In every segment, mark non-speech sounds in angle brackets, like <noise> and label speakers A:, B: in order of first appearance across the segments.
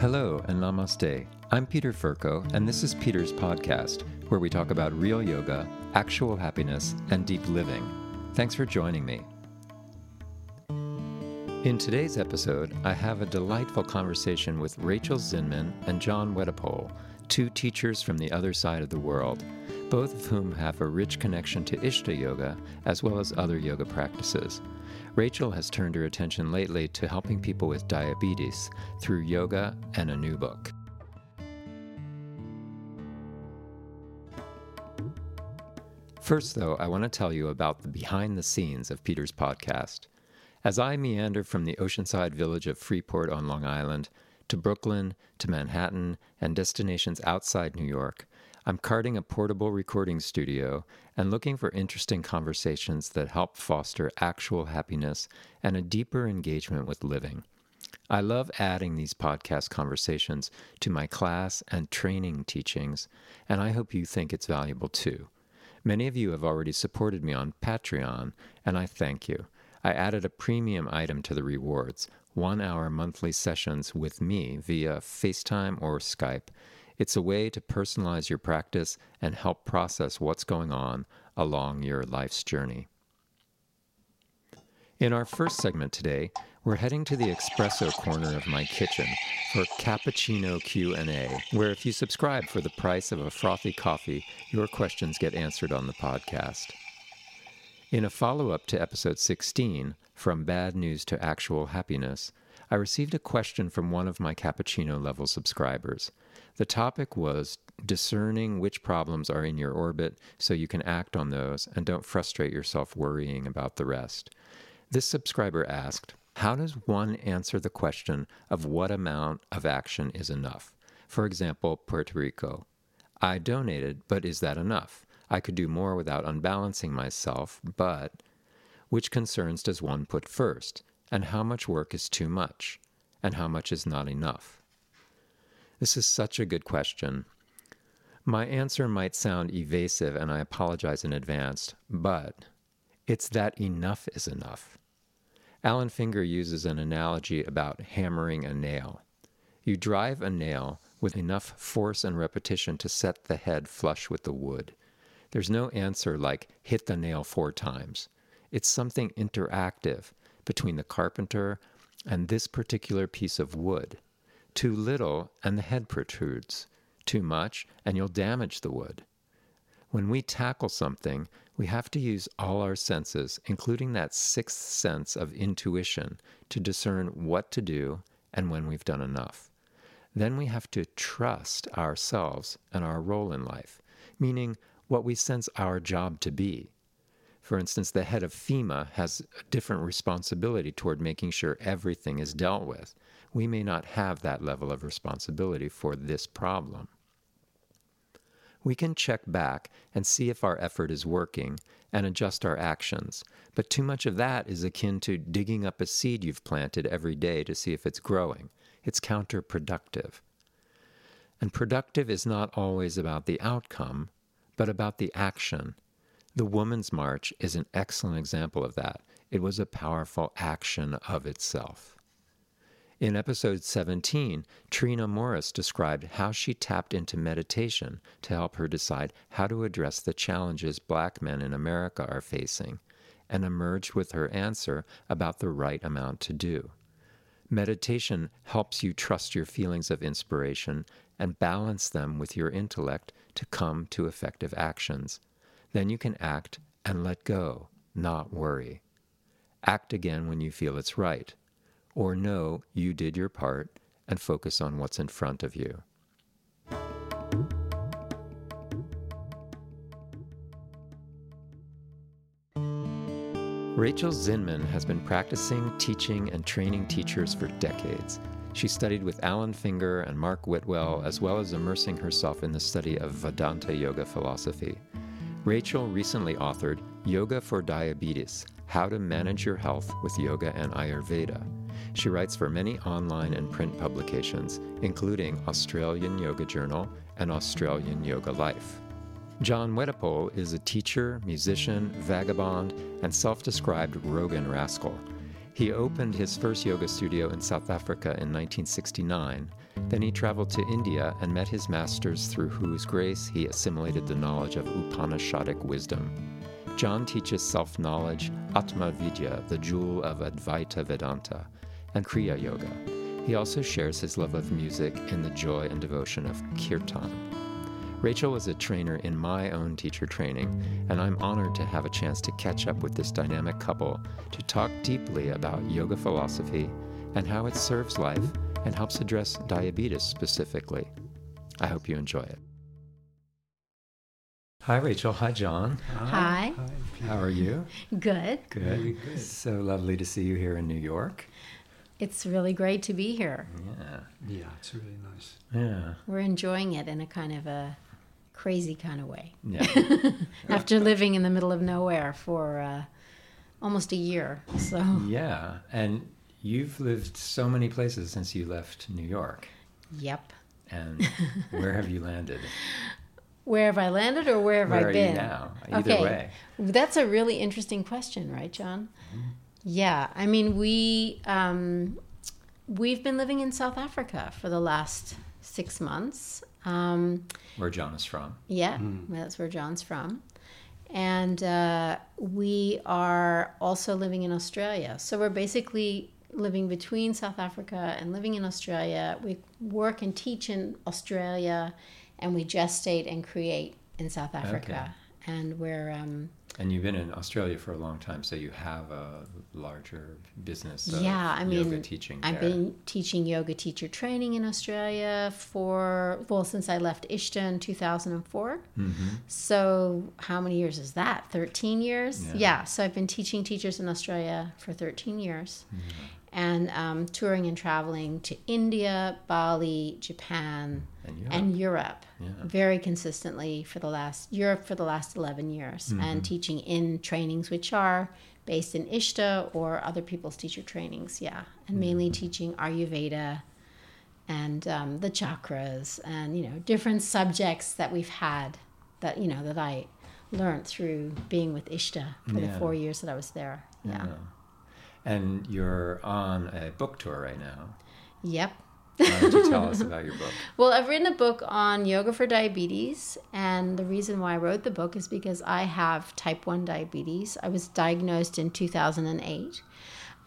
A: Hello and namaste. I'm Peter Furco, and this is Peter's podcast, where we talk about real yoga, actual happiness, and deep living. Thanks for joining me. In today's episode, I have a delightful conversation with Rachel Zinman and John Weddepohl, two teachers from the other side of the world, both of whom have a rich connection to Ishta Yoga as well as other yoga practices. Rachel has turned her attention lately to helping people with diabetes through yoga and a new book. First, though, I want to tell you about the behind the scenes of Peter's podcast. As I meander from the oceanside village of Freeport on Long Island to Brooklyn to Manhattan and destinations outside New York, I'm carting a portable recording studio and looking for interesting conversations that help foster actual happiness and a deeper engagement with living. I love adding these podcast conversations to my class and training teachings, and I hope you think it's valuable too. Many of you have already supported me on Patreon, and I thank you. I added a premium item to the rewards one hour monthly sessions with me via FaceTime or Skype it's a way to personalize your practice and help process what's going on along your life's journey. In our first segment today, we're heading to the espresso corner of my kitchen for cappuccino Q&A, where if you subscribe for the price of a frothy coffee, your questions get answered on the podcast. In a follow-up to episode 16, From Bad News to Actual Happiness, I received a question from one of my cappuccino level subscribers. The topic was discerning which problems are in your orbit so you can act on those and don't frustrate yourself worrying about the rest. This subscriber asked, How does one answer the question of what amount of action is enough? For example, Puerto Rico. I donated, but is that enough? I could do more without unbalancing myself, but which concerns does one put first? And how much work is too much? And how much is not enough? This is such a good question. My answer might sound evasive, and I apologize in advance, but it's that enough is enough. Alan Finger uses an analogy about hammering a nail. You drive a nail with enough force and repetition to set the head flush with the wood. There's no answer like hit the nail four times. It's something interactive between the carpenter and this particular piece of wood. Too little, and the head protrudes. Too much, and you'll damage the wood. When we tackle something, we have to use all our senses, including that sixth sense of intuition, to discern what to do and when we've done enough. Then we have to trust ourselves and our role in life, meaning what we sense our job to be. For instance, the head of FEMA has a different responsibility toward making sure everything is dealt with we may not have that level of responsibility for this problem. We can check back and see if our effort is working and adjust our actions, but too much of that is akin to digging up a seed you've planted every day to see if it's growing. It's counterproductive. And productive is not always about the outcome, but about the action. The Woman's March is an excellent example of that. It was a powerful action of itself. In episode 17, Trina Morris described how she tapped into meditation to help her decide how to address the challenges black men in America are facing, and emerged with her answer about the right amount to do. Meditation helps you trust your feelings of inspiration and balance them with your intellect to come to effective actions. Then you can act and let go, not worry. Act again when you feel it's right or know you did your part and focus on what's in front of you. Rachel Zinman has been practicing, teaching, and training teachers for decades. She studied with Alan Finger and Mark Whitwell, as well as immersing herself in the study of Vedanta yoga philosophy. Rachel recently authored Yoga for Diabetes How to Manage Your Health with Yoga and Ayurveda she writes for many online and print publications, including Australian Yoga Journal and Australian Yoga Life. John Weddepohl is a teacher, musician, vagabond, and self described Rogan rascal. He opened his first yoga studio in South Africa in 1969 Then he traveled to India and met his masters through whose grace he assimilated the knowledge of Upanishadic wisdom. John teaches self knowledge, Atma Vidya, the jewel of Advaita Vedanta, and Kriya Yoga. He also shares his love of music in the joy and devotion of Kirtan. Rachel was a trainer in my own teacher training, and I'm honored to have a chance to catch up with this dynamic couple to talk deeply about yoga philosophy and how it serves life and helps address diabetes specifically. I hope you enjoy it. Hi, Rachel. Hi, John.
B: Hi.
A: How are you?
B: Good.
A: Good.
C: good.
A: So lovely to see you here in New York.
B: It's really great to be here.
A: Yeah.
C: Yeah, it's really nice.
A: Yeah.
B: We're enjoying it in a kind of a crazy kind of way.
A: Yeah. <laughs>
B: After living in the middle of nowhere for uh, almost a year. So,
A: yeah. And you've lived so many places since you left New York.
B: yep.
A: And <laughs> where have you landed?
B: Where have I landed or where have
A: Where
B: I
A: are
B: been?
A: you now? Either way.
B: That's a really interesting question, right, John?
A: Mm-hmm.
B: Yeah. I mean, we um, we've been living in South Africa for the last six months. Um,
A: Where John is from.
B: Yeah, that's where John's from. And uh, we are also living in Australia. So we're basically living between South Africa and living in Australia. We work and teach in Australia, and we gestate and create in South Africa. And we're, um,
A: And you've been in Australia for a long time, so you have a larger business of
B: yeah, I mean,
A: yoga teaching
B: I've been teaching yoga teacher training in Australia for, well, since I left Ishta in 2004.
A: Mhm.
B: So, how many years is that? 13 years?
A: Yeah.
B: Yeah. So, I've been teaching teachers in Australia for 13 years and um, touring and traveling to India, Bali, Japan,
A: And Europe.
B: and Europe
A: Yeah.
B: very consistently for the last Europe for the last 11 years
A: Mm-hmm.
B: and teaching in trainings which are based in Ishta or other people's teacher trainings. Yeah. And mainly
A: Mm-hmm.
B: teaching Ayurveda and um, the chakras and you know different subjects that we've had that you know that I learned through being with Ishta for
A: Yeah.
B: the four years that I was there. Yeah.
A: And you're on a book tour right now.
B: Yep.
A: Why don't you tell us about your book? <laughs>
B: Well, I've written a book on yoga for diabetes, and the reason why I wrote the book is because I have type 1 diabetes. I was diagnosed in 2008.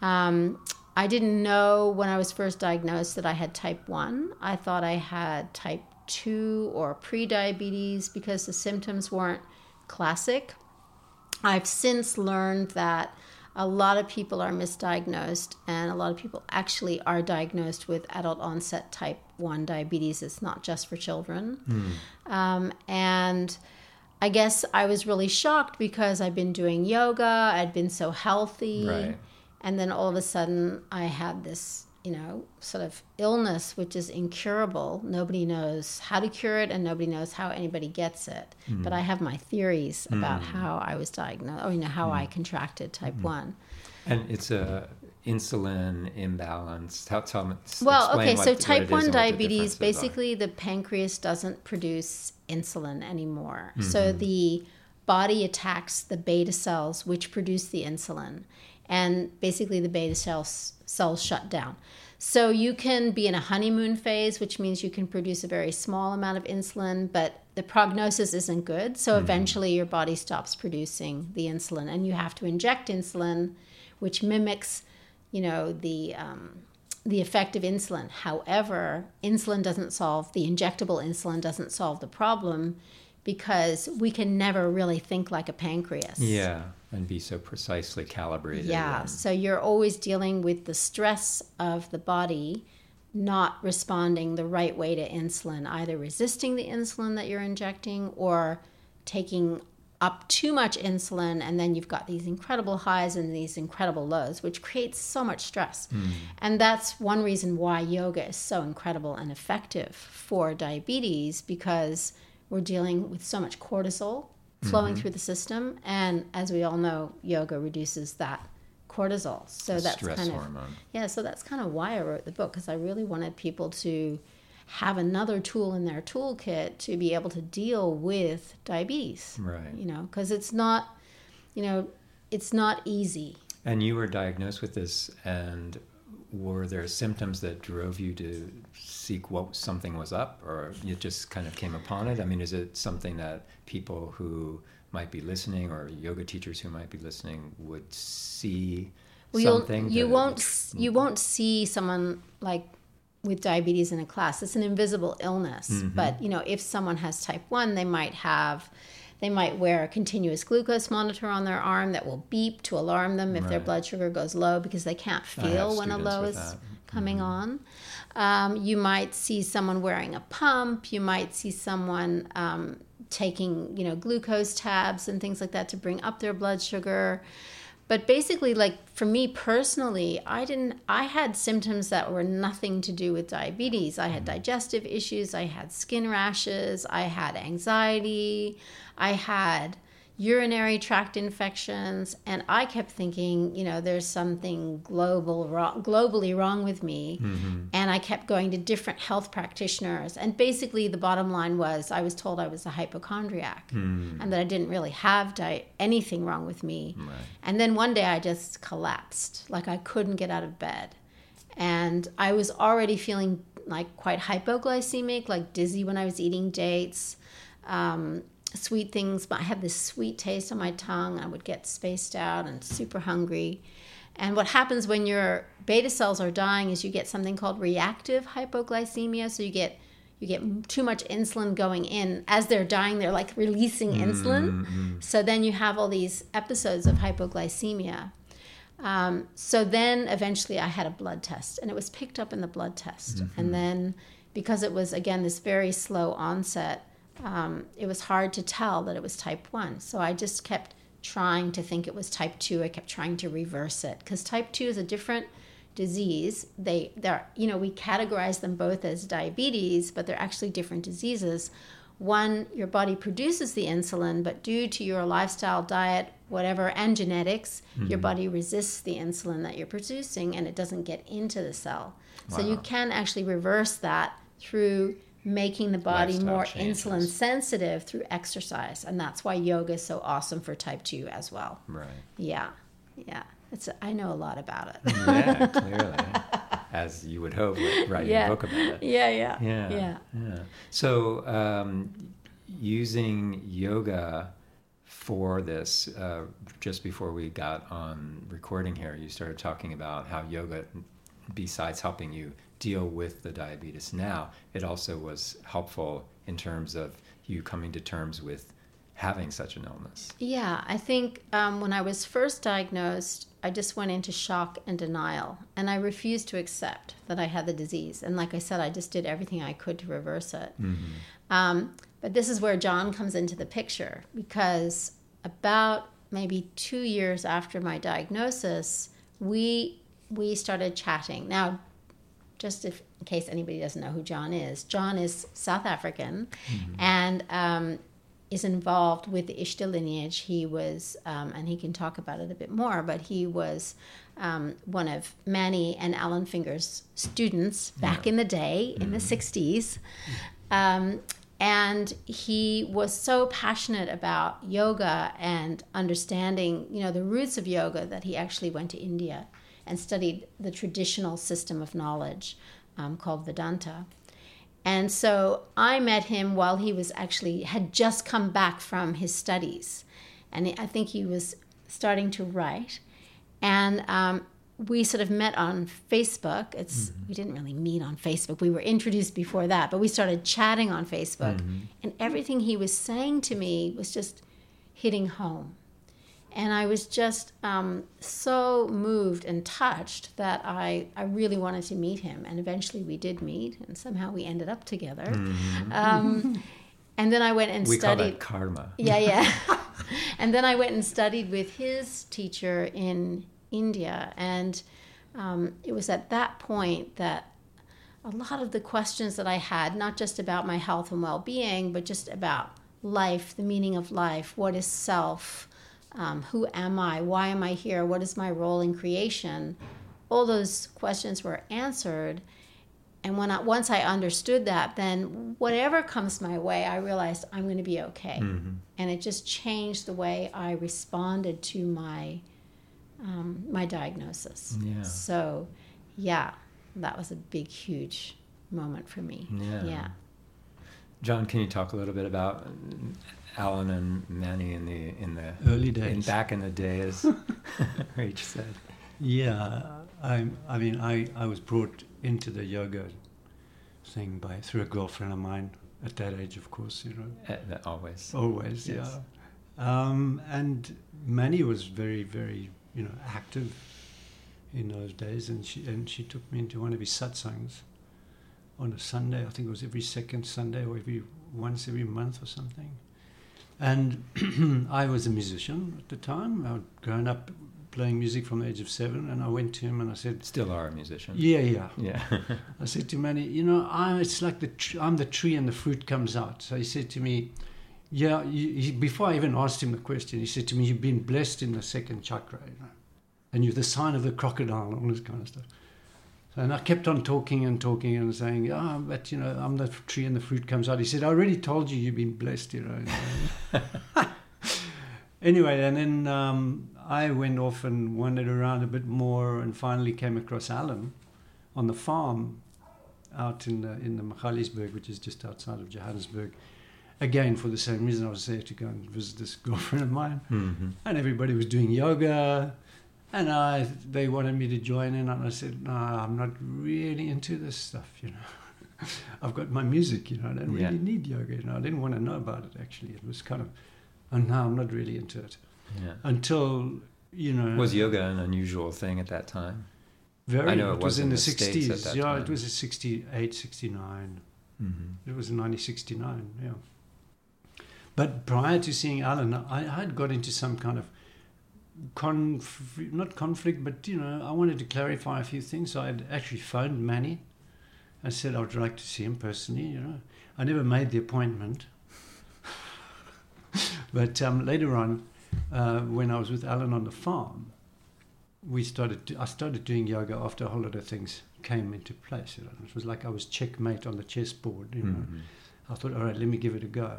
B: Um, I didn't know when I was first diagnosed that I had type 1. I thought I had type 2 or pre-diabetes because the symptoms weren't classic. I've since learned that a lot of people are misdiagnosed, and a lot of people actually are diagnosed with adult onset type 1 diabetes. It's not just for children. Um, and I guess I was really shocked because I've been doing yoga, I'd been so healthy.
A: Right.
B: And then all of a sudden, I had this, you know, sort of illness which is incurable. Nobody knows how to cure it, and nobody knows how anybody gets it. Mm. But I have my theories about mm. how I was diagnosed, or you know, how mm. I contracted type mm-hmm. one.
A: And it's a insulin imbalance. Tell, tell me,
B: Well, okay,
A: what-
B: so type 1
A: and the
B: diabetes
A: differences are.
B: basically the pancreas doesn't produce insulin anymore.
A: Mm-hmm.
B: So the body attacks the beta cells which produce the insulin and basically the beta cells cells shut down. So you can be in a honeymoon phase which means you can produce a very small amount of insulin but the prognosis isn't good. So
A: Mm-hmm.
B: eventually your body stops producing the insulin and you have to inject insulin which mimics you know the um, the effect of insulin. However, insulin doesn't solve the injectable insulin doesn't solve the problem because we can never really think like a pancreas.
A: Yeah, and be so precisely calibrated.
B: Yeah. So you're always dealing with the stress of the body not responding the right way to insulin, either resisting the insulin that you're injecting or taking up too much insulin and then you've got these incredible highs and these incredible lows which creates so much stress hmm. and that's one reason why yoga is so incredible and effective for diabetes because we're dealing with so much cortisol flowing mm-hmm. through the system and as we all know yoga reduces that cortisol. So that's
A: stress
B: kind of yeah so that's kind of why i wrote the book because i really wanted people to have another tool in their toolkit to be able to deal with diabetes
A: Right.
B: you know because it's not you know it's not easy.
A: And you were diagnosed with this, and were there symptoms that drove you to seek what something was up, or you just kind of came upon it? I mean, is it something that people who might be listening, or yoga teachers who might be listening, would see
B: well,
A: something?
B: you won't you won't see someone like with diabetes in a class. It's an invisible illness.
A: Mm-hmm.
B: But you know, if someone has type one, they might have they might wear a continuous glucose monitor on their arm that will beep to alarm them if their blood sugar goes low because they can't feel when a low is
A: that.
B: coming on. Um, you might see someone wearing a pump. You might see someone um, taking, you know, glucose tabs and things like that to bring up their blood sugar. But basically, like for me personally, I didn't. I had symptoms that were nothing to do with diabetes. I had mm-hmm. digestive issues. I had skin rashes. I had anxiety. I had urinary tract infections and i kept thinking you know there's something global wrong, globally wrong with me. And i kept going to different health practitioners. And basically the bottom line was i was told i was a hypochondriac and that i didn't really have di- anything wrong with me.
A: Right.
B: and then one day i just collapsed like i couldn't get out of bed. And i was already feeling like quite hypoglycemic like dizzy when i was eating dates. Um, sweet things, but I had this sweet taste on my tongue. I would get spaced out and super hungry. And what happens when your beta cells are dying is you get something called reactive hypoglycemia. So you get you get too much insulin going in as they're dying. They're like releasing insulin. Mm, mm, mm. So then you have all these episodes of hypoglycemia. Um, so then eventually I had a blood test, and it was picked up in the blood test. Mm-hmm. And then because it was again this very slow onset, um, it was hard to tell that it was type 1. So I just kept trying to think it was type 2. I kept trying to reverse it because type 2 is a different disease. They they're you know, we categorize them both as diabetes, but they're actually different diseases. One, your body produces the insulin, but due to your lifestyle, diet, whatever, and genetics, your body resists the insulin that you're producing and it doesn't get into the cell. So you can actually reverse that through making the body
A: Lifestyle
B: more
A: changes.
B: insulin sensitive through exercise and that's why yoga is so awesome for type 2 as well
A: Right.
B: yeah yeah it's i know a lot about it
A: Yeah, clearly. <laughs> As you would hope, like, writing
B: Yeah.
A: a book about it.
B: yeah yeah
A: Yeah.
B: yeah
A: Yeah. So, um, using yoga for this, uh, just before we got on recording here, you started talking about how yoga, besides helping you deal with the diabetes now, it also was helpful in terms of you coming to terms with having such an illness.
B: Yeah, I think um, when I was first diagnosed, I just went into shock and denial, and I refused to accept that I had the disease. And like I said, I just did everything I could to reverse it. Um, but this is where John comes into the picture because about maybe two years after my diagnosis, we we started chatting. Now, just if, in case anybody doesn't know who John is, John is South African, and um, is involved with the Ishta lineage. He was, um, and he can talk about it a bit more, but he was um, one of Mani and Alan Finger's students back in the day, in the 60s. Um, and he was so passionate about yoga and understanding, you know, the roots of yoga that he actually went to India and studied the traditional system of knowledge um, called Vedanta. And so I met him while he was actually had just come back from his studies, and I think he was starting to write. And um, we sort of met on Facebook. It's we didn't really meet on Facebook. We were introduced before that, but we started chatting on Facebook, and everything he was saying to me was just hitting home. And I was just um, so moved and touched that I, I really wanted to meet him. And eventually we did meet, and somehow we ended up together. Um, and then I went and
A: We
B: studied.
A: karma.
B: Yeah, yeah. <laughs> <laughs> and then I went and studied with his teacher in India. And um, it was at that point that a lot of the questions that I had, not just about my health and well being, but just about life, the meaning of life, what is self, um, who am I, why am I here, what is my role in creation, all those questions were answered. And when I, once I understood that, then whatever comes my way, I realized I'm going to be okay. And it just changed the way I responded to my um, my diagnosis.
A: Yeah.
B: So, yeah, that was a big, huge moment for me.
A: Yeah.
B: Yeah.
A: John, can you talk a little bit about Alan and Mani in the in the
C: Early
A: in
C: days.
A: back in the days, <laughs> <laughs> Rach said?
C: Yeah, I, I mean, I, I was brought into the yoga thing by through a girlfriend of mine at that age, of course, you know,
A: Uh, always.
C: always,
A: Yes.
C: yeah. Um, and Mani was very, very, you know, active in those days, and she and she took me into one of his satsangs on a Sunday. I think it was every second Sunday or every once every month or something. And <clears throat> I was a musician at the time. I'd grown up playing music from the age of seven, and I went to him and I said,
A: Still are a musician.
C: "Yeah, yeah."
A: Yeah. <laughs>
C: I said to Mani, "You know, I, it's like the tr- I'm the tree and the fruit comes out." So he said to me, "Yeah." You, he, before I even asked him the question, he said to me, "You've been blessed in the second chakra, you know, and you're the sign of the crocodile, and all this kind of stuff." And I kept on talking and talking and saying, "Ah, but you know, I'm the tree and the fruit comes out." He said, "I already told you you've been blessed, you know." <laughs> anyway, and then um, I went off and wandered around a bit more, and finally came across Alan on the farm out in the in the Magaliesberg, which is just outside of Johannesburg. Again, for the same reason, I was there to go and visit this <laughs> girlfriend of mine,
A: hmm
C: and everybody was doing yoga, and I they wanted me to join in, and I said, "No, I'm not really into this stuff, you know. <laughs> I've got my music, you know. I don't
A: Yeah.
C: really need yoga, you know. I didn't want to know about it actually. It was kind of, and now I'm not really into it
A: Yeah.
C: until you know
A: Was yoga an unusual thing at that time?
C: very.
A: I know it
C: was
A: was
C: in
A: in
C: the
A: the States at
C: 60s.
A: that
C: Yeah,
A: time.
C: it was a 68, 69.
A: Mm-hmm.
C: It was in 1969, yeah. But prior to seeing Alan, I, I had got into some kind of conf- not conflict, but you know, I wanted to clarify a few things. So I had actually phoned Mani. I said I would like to see him personally. You know, I never made the appointment, <laughs> but um, later on, uh, when I was with Alan on the farm, we started. To, I started doing yoga after a whole lot of things came into place. You know, it was like I was checkmate on the chessboard. You know.
A: Mhm.
C: I thought, all right, let me give it a go.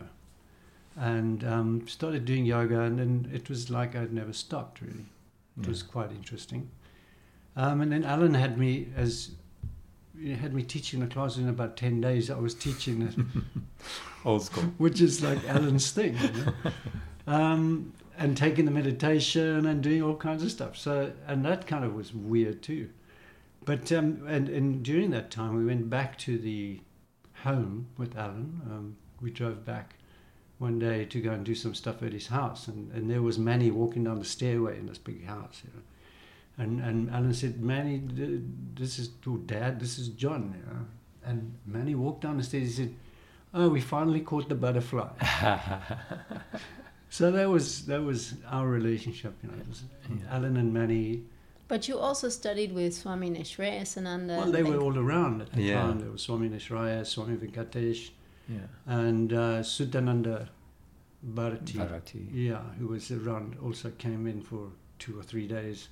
C: And um, started doing yoga, and then it was like I'd never stopped, really. It
A: Yeah.
C: was quite interesting. Um, and then Alan had me as he had me teaching the class in about 10 days. I was teaching it, <laughs>
A: Old school.
C: which is like Alan's thing, you know? um, and taking the meditation and doing all kinds of stuff. So, and that kind of was weird too. But um, and, and during that time, we went back to the home with Alan. Um, we drove back one day to go and do some stuff at his house, and, and there was Mani walking down the stairway in this big house. You know? And and Alan said, Mani, this is your dad. This is John. You know? And Mani walked down the stairs. He said, "Oh, we finally caught the butterfly." <laughs> <laughs> So that was that was our relationship. You know, was
A: Yeah.
C: Alan and Mani.
B: But you also studied with Swami Nishrayasananda.
C: Well, they
B: like-
C: were all around at the
A: Yeah.
C: time. There was Swami Nishraya, Swami Venkatesh,
A: yeah.
C: and uh, Sudananda Bharati.
A: Bharati.
C: Yeah, who was around, also came in for two or three days.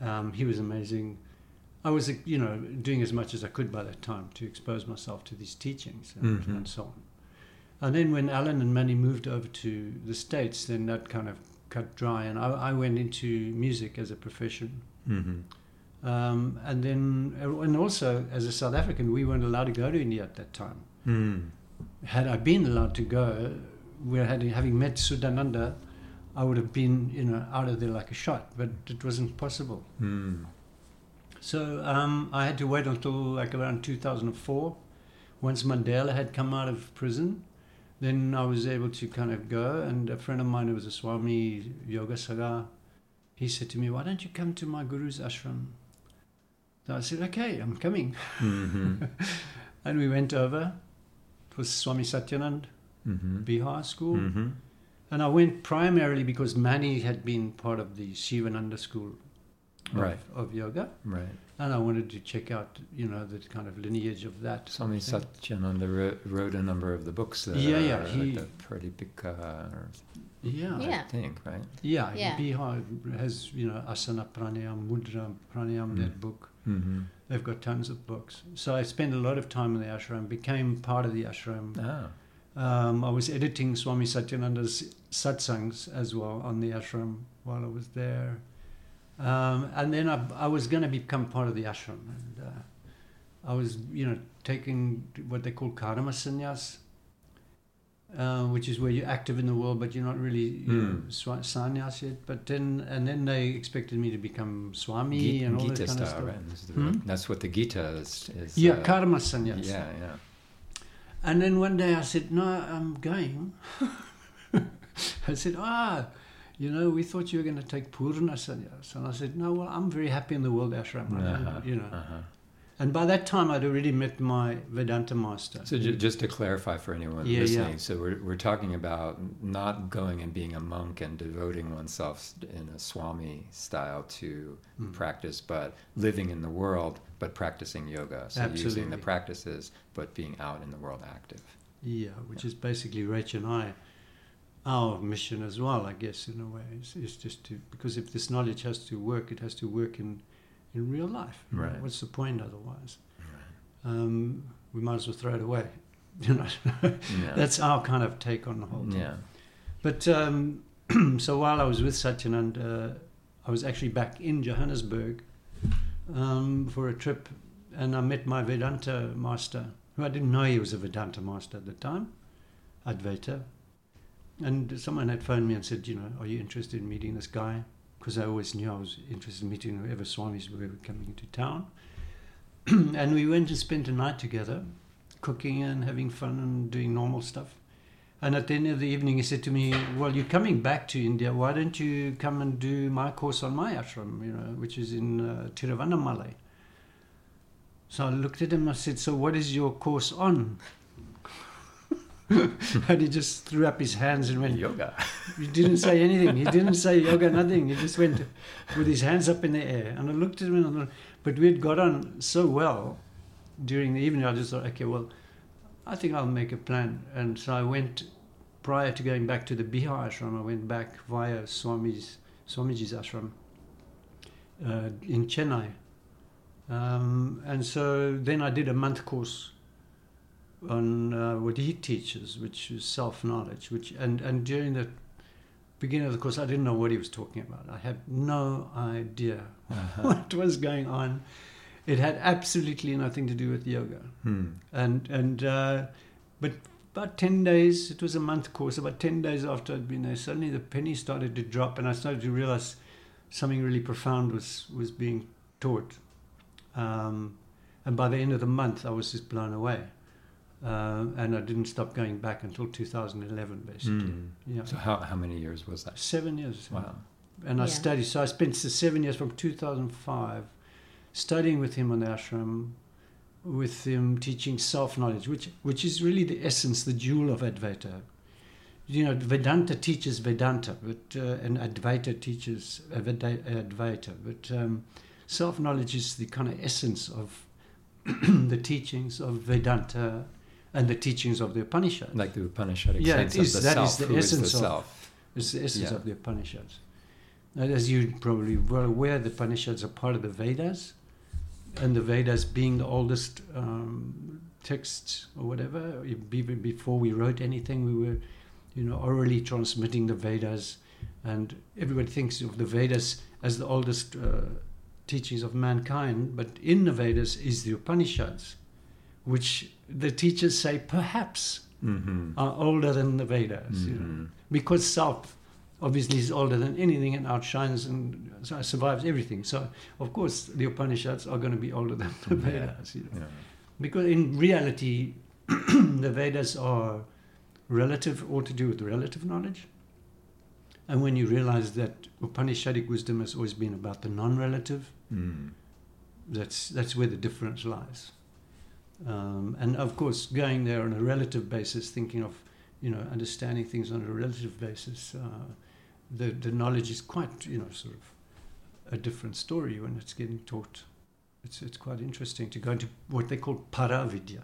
C: Um, he was amazing. I was, uh, you know, doing as much as I could by that time to expose myself to these teachings and,
A: Mhm.
C: and so on. And then when Alan and Mani moved over to the States, then that kind of cut dry, and I, I went into music as a profession.
A: Mm-hmm.
C: Um, and then, and also as a South African, we weren't allowed to go to India at that time
A: Mm.
C: Had I been allowed to go, where had, having met Sudananda, I would have been, you know, out of there like a shot. But it wasn't possible.
A: Mm.
C: So um, I had to wait until like around 2004, once Mandela had come out of prison. Then I was able to kind of go, and a friend of mine who was a Swami Yoga Saga, he said to me, "Why don't you come to my guru's ashram?" So I said, "Okay, I'm coming."
A: Mm-hmm. <laughs>
C: And we went over. It was Swami Satyanand
A: Mm-hmm.
C: Bihar school.
A: Mm-hmm.
C: And I went primarily because Mani had been part of the Shivananda school of,
A: Right.
C: of yoga.
A: Right.
C: And I wanted to check out, you know, the kind of lineage of that.
A: Swami
C: thing.
A: Satyananda wrote, wrote a number of the books that
C: Yeah,
A: are
C: yeah,
A: like
C: he-
A: the Pradipika, or
C: Yeah.
B: Yeah.
A: I think, right?
C: Yeah.
B: Yeah.
C: Bihar has, you know, Asana Pranayam, Mudra Pranayam, that
A: Mm.
C: book.
A: Mm-hmm.
C: They've got tons of books. So I spent a lot of time in the ashram, became part of the ashram.
A: Ah.
C: Um, I was editing Swami Satyananda's satsangs as well on the ashram while I was there. Um, and then I, I was going to become part of the ashram. And uh, I was, you know, taking what they call karma sannyas, uh, which is where you're active in the world, but you're not really you know,
A: Hmm.
C: swa- sannyas yet. But then, and then they expected me to become swami
A: Gita,
C: and all
A: Gita
C: that kind of
A: style,
C: stuff.
A: right?
C: Hmm?
A: That's what the Gita is. is
C: Yeah,
A: uh,
C: karma sannyas.
A: Yeah, yeah.
C: And then one day I said, No, I'm going. <laughs> I said, Ah, you know, we thought you were going to take Purna sannyas. And I said, No, well, I'm very happy in the world ashram.
A: Uh-huh,
C: You know.
A: uh-huh.
C: And by that time, I'd already met my Vedanta master.
A: So ju- just to clarify for anyone
C: Yeah,
A: listening,
C: yeah.
A: so we're, we're talking about not going and being a monk and devoting oneself in a swami style to
C: Mm.
A: practice, but living in the world, but practicing yoga. So using the practices, but being out in the world active.
C: Yeah, which is basically Rach and I, our mission as well, I guess, in a way, is, is just to, because if this knowledge has to work, it has to work in, in real life.
A: Right.
C: What's the point otherwise? Um, we might as well throw it away. <laughs> You know,
A: Yeah.
C: that's our kind of take on the whole thing.
A: yeah.
C: But um, <clears throat> so while I was with Satyanand, uh, I was actually back in Johannesburg um, for a trip, and I met my Vedanta master, who I didn't know he was a Vedanta master at the time, Advaita. And someone had phoned me and said, you know, are you interested in meeting this guy? Because I always knew I was interested in meeting whoever swamis were coming into town. <clears throat> and we went and spent a night together, cooking and having fun and doing normal stuff. And at the end of the evening, he said to me, "Well, you're coming back to India. Why don't you come and do my course on my ashram, you know, which is in uh, Tiruvannamalai?" So I looked at him. I said, "So what is your course on?" <laughs> and he just threw up his hands and went,
A: Yoga.
C: he didn't say anything. He didn't say <laughs> yoga, nothing. He just went with his hands up in the air. And I looked at him, and I thought, but we had got on so well during the evening. I just thought, okay, well, I think I'll make a plan. And so I went prior to going back to the Bihar ashram. I went back via Swami's Swamiji's ashram uh, in Chennai. Um, and so then I did a month course on uh, what he teaches, which is self knowledge. Which and and during the beginning of the course, I didn't know what he was talking about. I had no idea
A: Uh-huh. <laughs>
C: what was going on. It had absolutely nothing to do with yoga.
A: Hmm.
C: And and uh, but about ten days, it was a month course. About ten days after I'd been there, suddenly the penny started to drop, and I started to realize something really profound was was being taught. Um, and by the end of the month, I was just blown away. Uh, and I didn't stop going back until 2011, basically.
A: Hmm.
C: Yeah,
A: So how, how many years was that?
C: seven years.
A: Wow.
C: And I
B: Yeah.
C: studied. So I spent the seven years from 2005 studying with him on the ashram, with him teaching self knowledge, which which is really the essence, the jewel of Advaita. You know, Vedanta teaches Vedanta, but uh, and Advaita teaches Aveda- Advaita. But um, self knowledge is the kind of essence of <clears throat> the teachings of Vedanta and the teachings of the Upanishads.
A: Like the Upanishadic
C: Yeah, it is- that is
A: self.
C: the
A: Who is the
C: essence of-
A: self?
C: It's the essence
A: Yeah.
C: of the Upanishads. And as you're probably well aware, the Upanishads are part of the Vedas, and the Vedas being the oldest um, texts or whatever. Even before we wrote anything, we were, you know, orally transmitting the Vedas, and everybody thinks of the Vedas as the oldest uh, teachings of mankind. But in the Vedas is the Upanishads, which the teachers say perhaps
A: Mm-hmm.
C: are older than the Vedas. You know
A: Mhm.
C: because self obviously is older than anything and outshines and survives everything. So, of course, the Upanishads are going to be older than the. Vedas. You know.
A: Yeah.
C: Because in reality, <clears throat> the Vedas are relative, all to do with relative knowledge. And when you realize that Upanishadic wisdom has always been about the non relative,
A: Mm.
C: that's, that's where the difference lies. Um, and of course, going there on a relative basis, thinking of, you know, understanding things on a relative basis, uh, the, the knowledge is quite, you know, sort of a different story when it's getting taught. It's, it's quite interesting to go into what they call paravidya.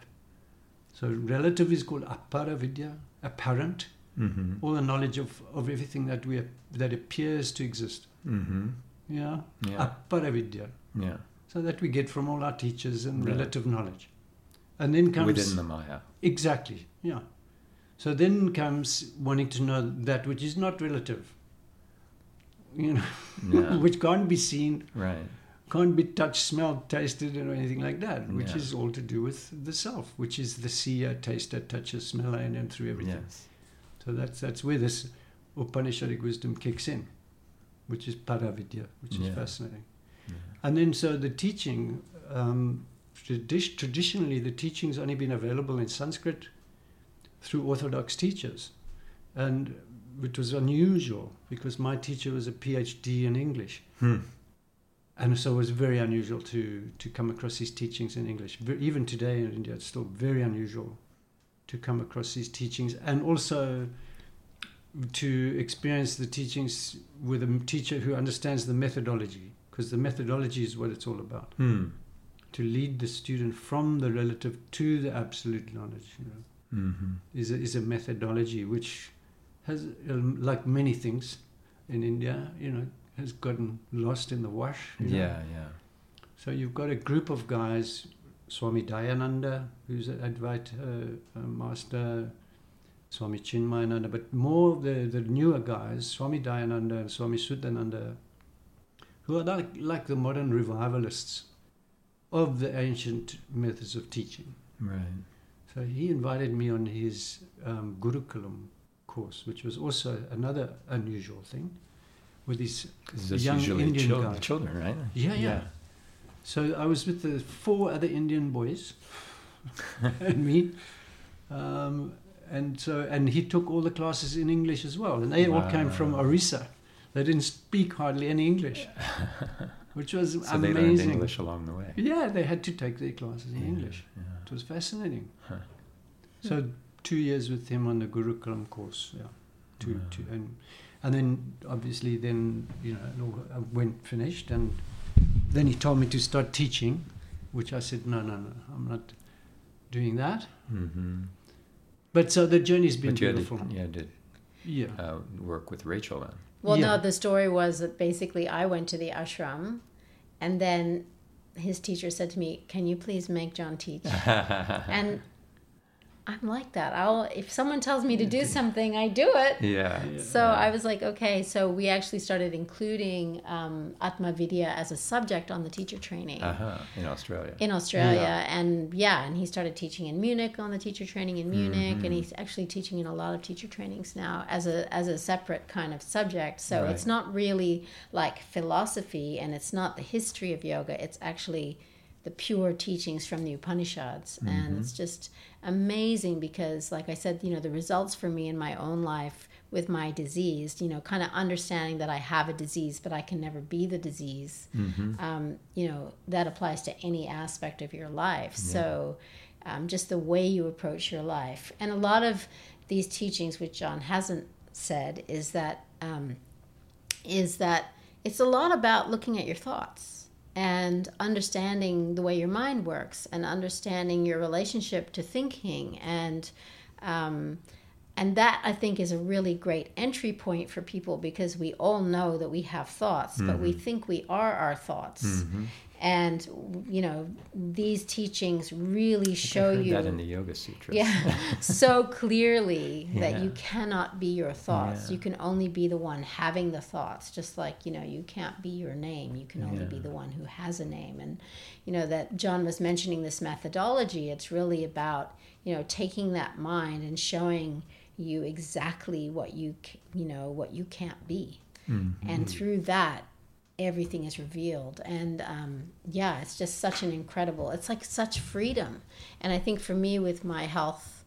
C: So relative is called aparavidya, apparent,
A: Mm-hmm.
C: all the knowledge of, of everything that we that appears to exist.
A: Mm-hmm.
C: Yeah,
A: Yeah.
C: aparavidya.
A: Yeah.
C: So that we get from all our teachers and
A: Right.
C: relative knowledge. And then comes
A: Within the Maya.
C: exactly, yeah. So then comes wanting to know that which is not relative. you know,
A: Yeah. <laughs>
C: which can't be seen,
A: Right.
C: can't be touched, smelled, tasted, or anything like that, which
A: Yeah.
C: is all to do with the self, which is the seer, taster, toucher, smeller, and then through everything.
A: Yes.
C: So that's that's where this Upanishadic wisdom kicks in, which is Paravidya, which is
A: Yeah.
C: fascinating. And then so the teaching, um, tradi- traditionally the teaching's only been available in Sanskrit through Orthodox teachers, and which was unusual because my teacher was a PhD in English.
A: Hmm.
C: And so it was very unusual to, to come across these teachings in English. Even today in India, it's still very unusual to come across these teachings and also to experience the teachings with a teacher who understands the methodology, because the methodology is what it's all about.
A: Hmm.
C: To lead the student from the relative to the absolute knowledge you know,
A: Mm-hmm.
C: is, a, is a methodology which has, um, like many things in India, you know, has gotten lost in the wash. you know.
A: Yeah, yeah.
C: So you've got a group of guys, Swami Dayananda, who's an Advaita uh, master, Swami Chinmayananda, but more of the, the newer guys, Swami Dayananda and Swami Sudananda, who are like, like the modern revivalists of the ancient methods of teaching.
A: Right.
C: So he invited me on his um, Gurukulam course, which was also another unusual thing, with these young Indian
A: chil-
C: guy.
A: children, right?
C: Yeah, yeah. So I was with the four other Indian boys <laughs> and me. Um, and so and he took all the classes in English as well. And they all came from Orissa. They didn't speak hardly any English. <laughs> Which was
A: So they learned
C: amazing.
A: English along the way.
C: Yeah, they had to take their classes in
A: Yeah,
C: English.
A: Yeah.
C: It was fascinating.
A: Huh.
C: So two years with him on the Gurukulam course, yeah. Two,
A: Wow.
C: two, and and then obviously then you know I went finished and then he told me to start teaching, which I said no no no I'm not doing that.
A: Mm-hmm.
C: But so the journey's been
A: But you had
C: beautiful.
A: to, you had to
C: Yeah.
A: uh, work with Rachel then.
B: Well,
C: Yeah.
B: no, the story was that basically I went to the ashram, and then his teacher said to me, "Can you please make John teach?" <laughs> and I'm like that. I'll if someone tells me to do something, I do it.
A: yeah.
B: So I was like, okay. So we actually started including um, Atma Vidya as a subject on the teacher training.
A: Uh-huh. In Australia.
B: in Australia, and yeah, and he started teaching in Munich on the teacher training in Munich,
A: Mm-hmm.
B: and he's actually teaching in a lot of teacher trainings now as a as a separate kind of subject. So
A: Right.
B: it's not really like philosophy, and it's not the history of yoga. It's actually the pure teachings from the Upanishads, and
A: Mm-hmm.
B: it's just amazing because, like I said, you know, the results for me in my own life with my disease, you know, kind of understanding that I have a disease, but I can never be the disease
A: Mm-hmm.
B: um, you know that applies to any aspect of your life. So um, just the way you approach your life. And a lot of these teachings which john hasn't said is that um, is that it's a lot about looking at your thoughts and understanding the way your mind works and understanding your relationship to thinking and um, and that I think is a really great entry point for people because we all know that we have thoughts, but we think we are our thoughts. And you know, these teachings really show you
A: that in the Yoga Sutras.
B: yeah, <laughs> so clearly that
A: Yeah.
B: you cannot be your thoughts.
A: Yeah.
B: You can only be the one having the thoughts. Just like you know, you can't be your name. You can only be the one who has a name. And you know that John was mentioning this methodology. It's really about you know taking that mind and showing you exactly what you you know what you can't be, mm-hmm. and through that everything is revealed. And um, yeah it's just such an incredible it's like such freedom. And i think for me with my health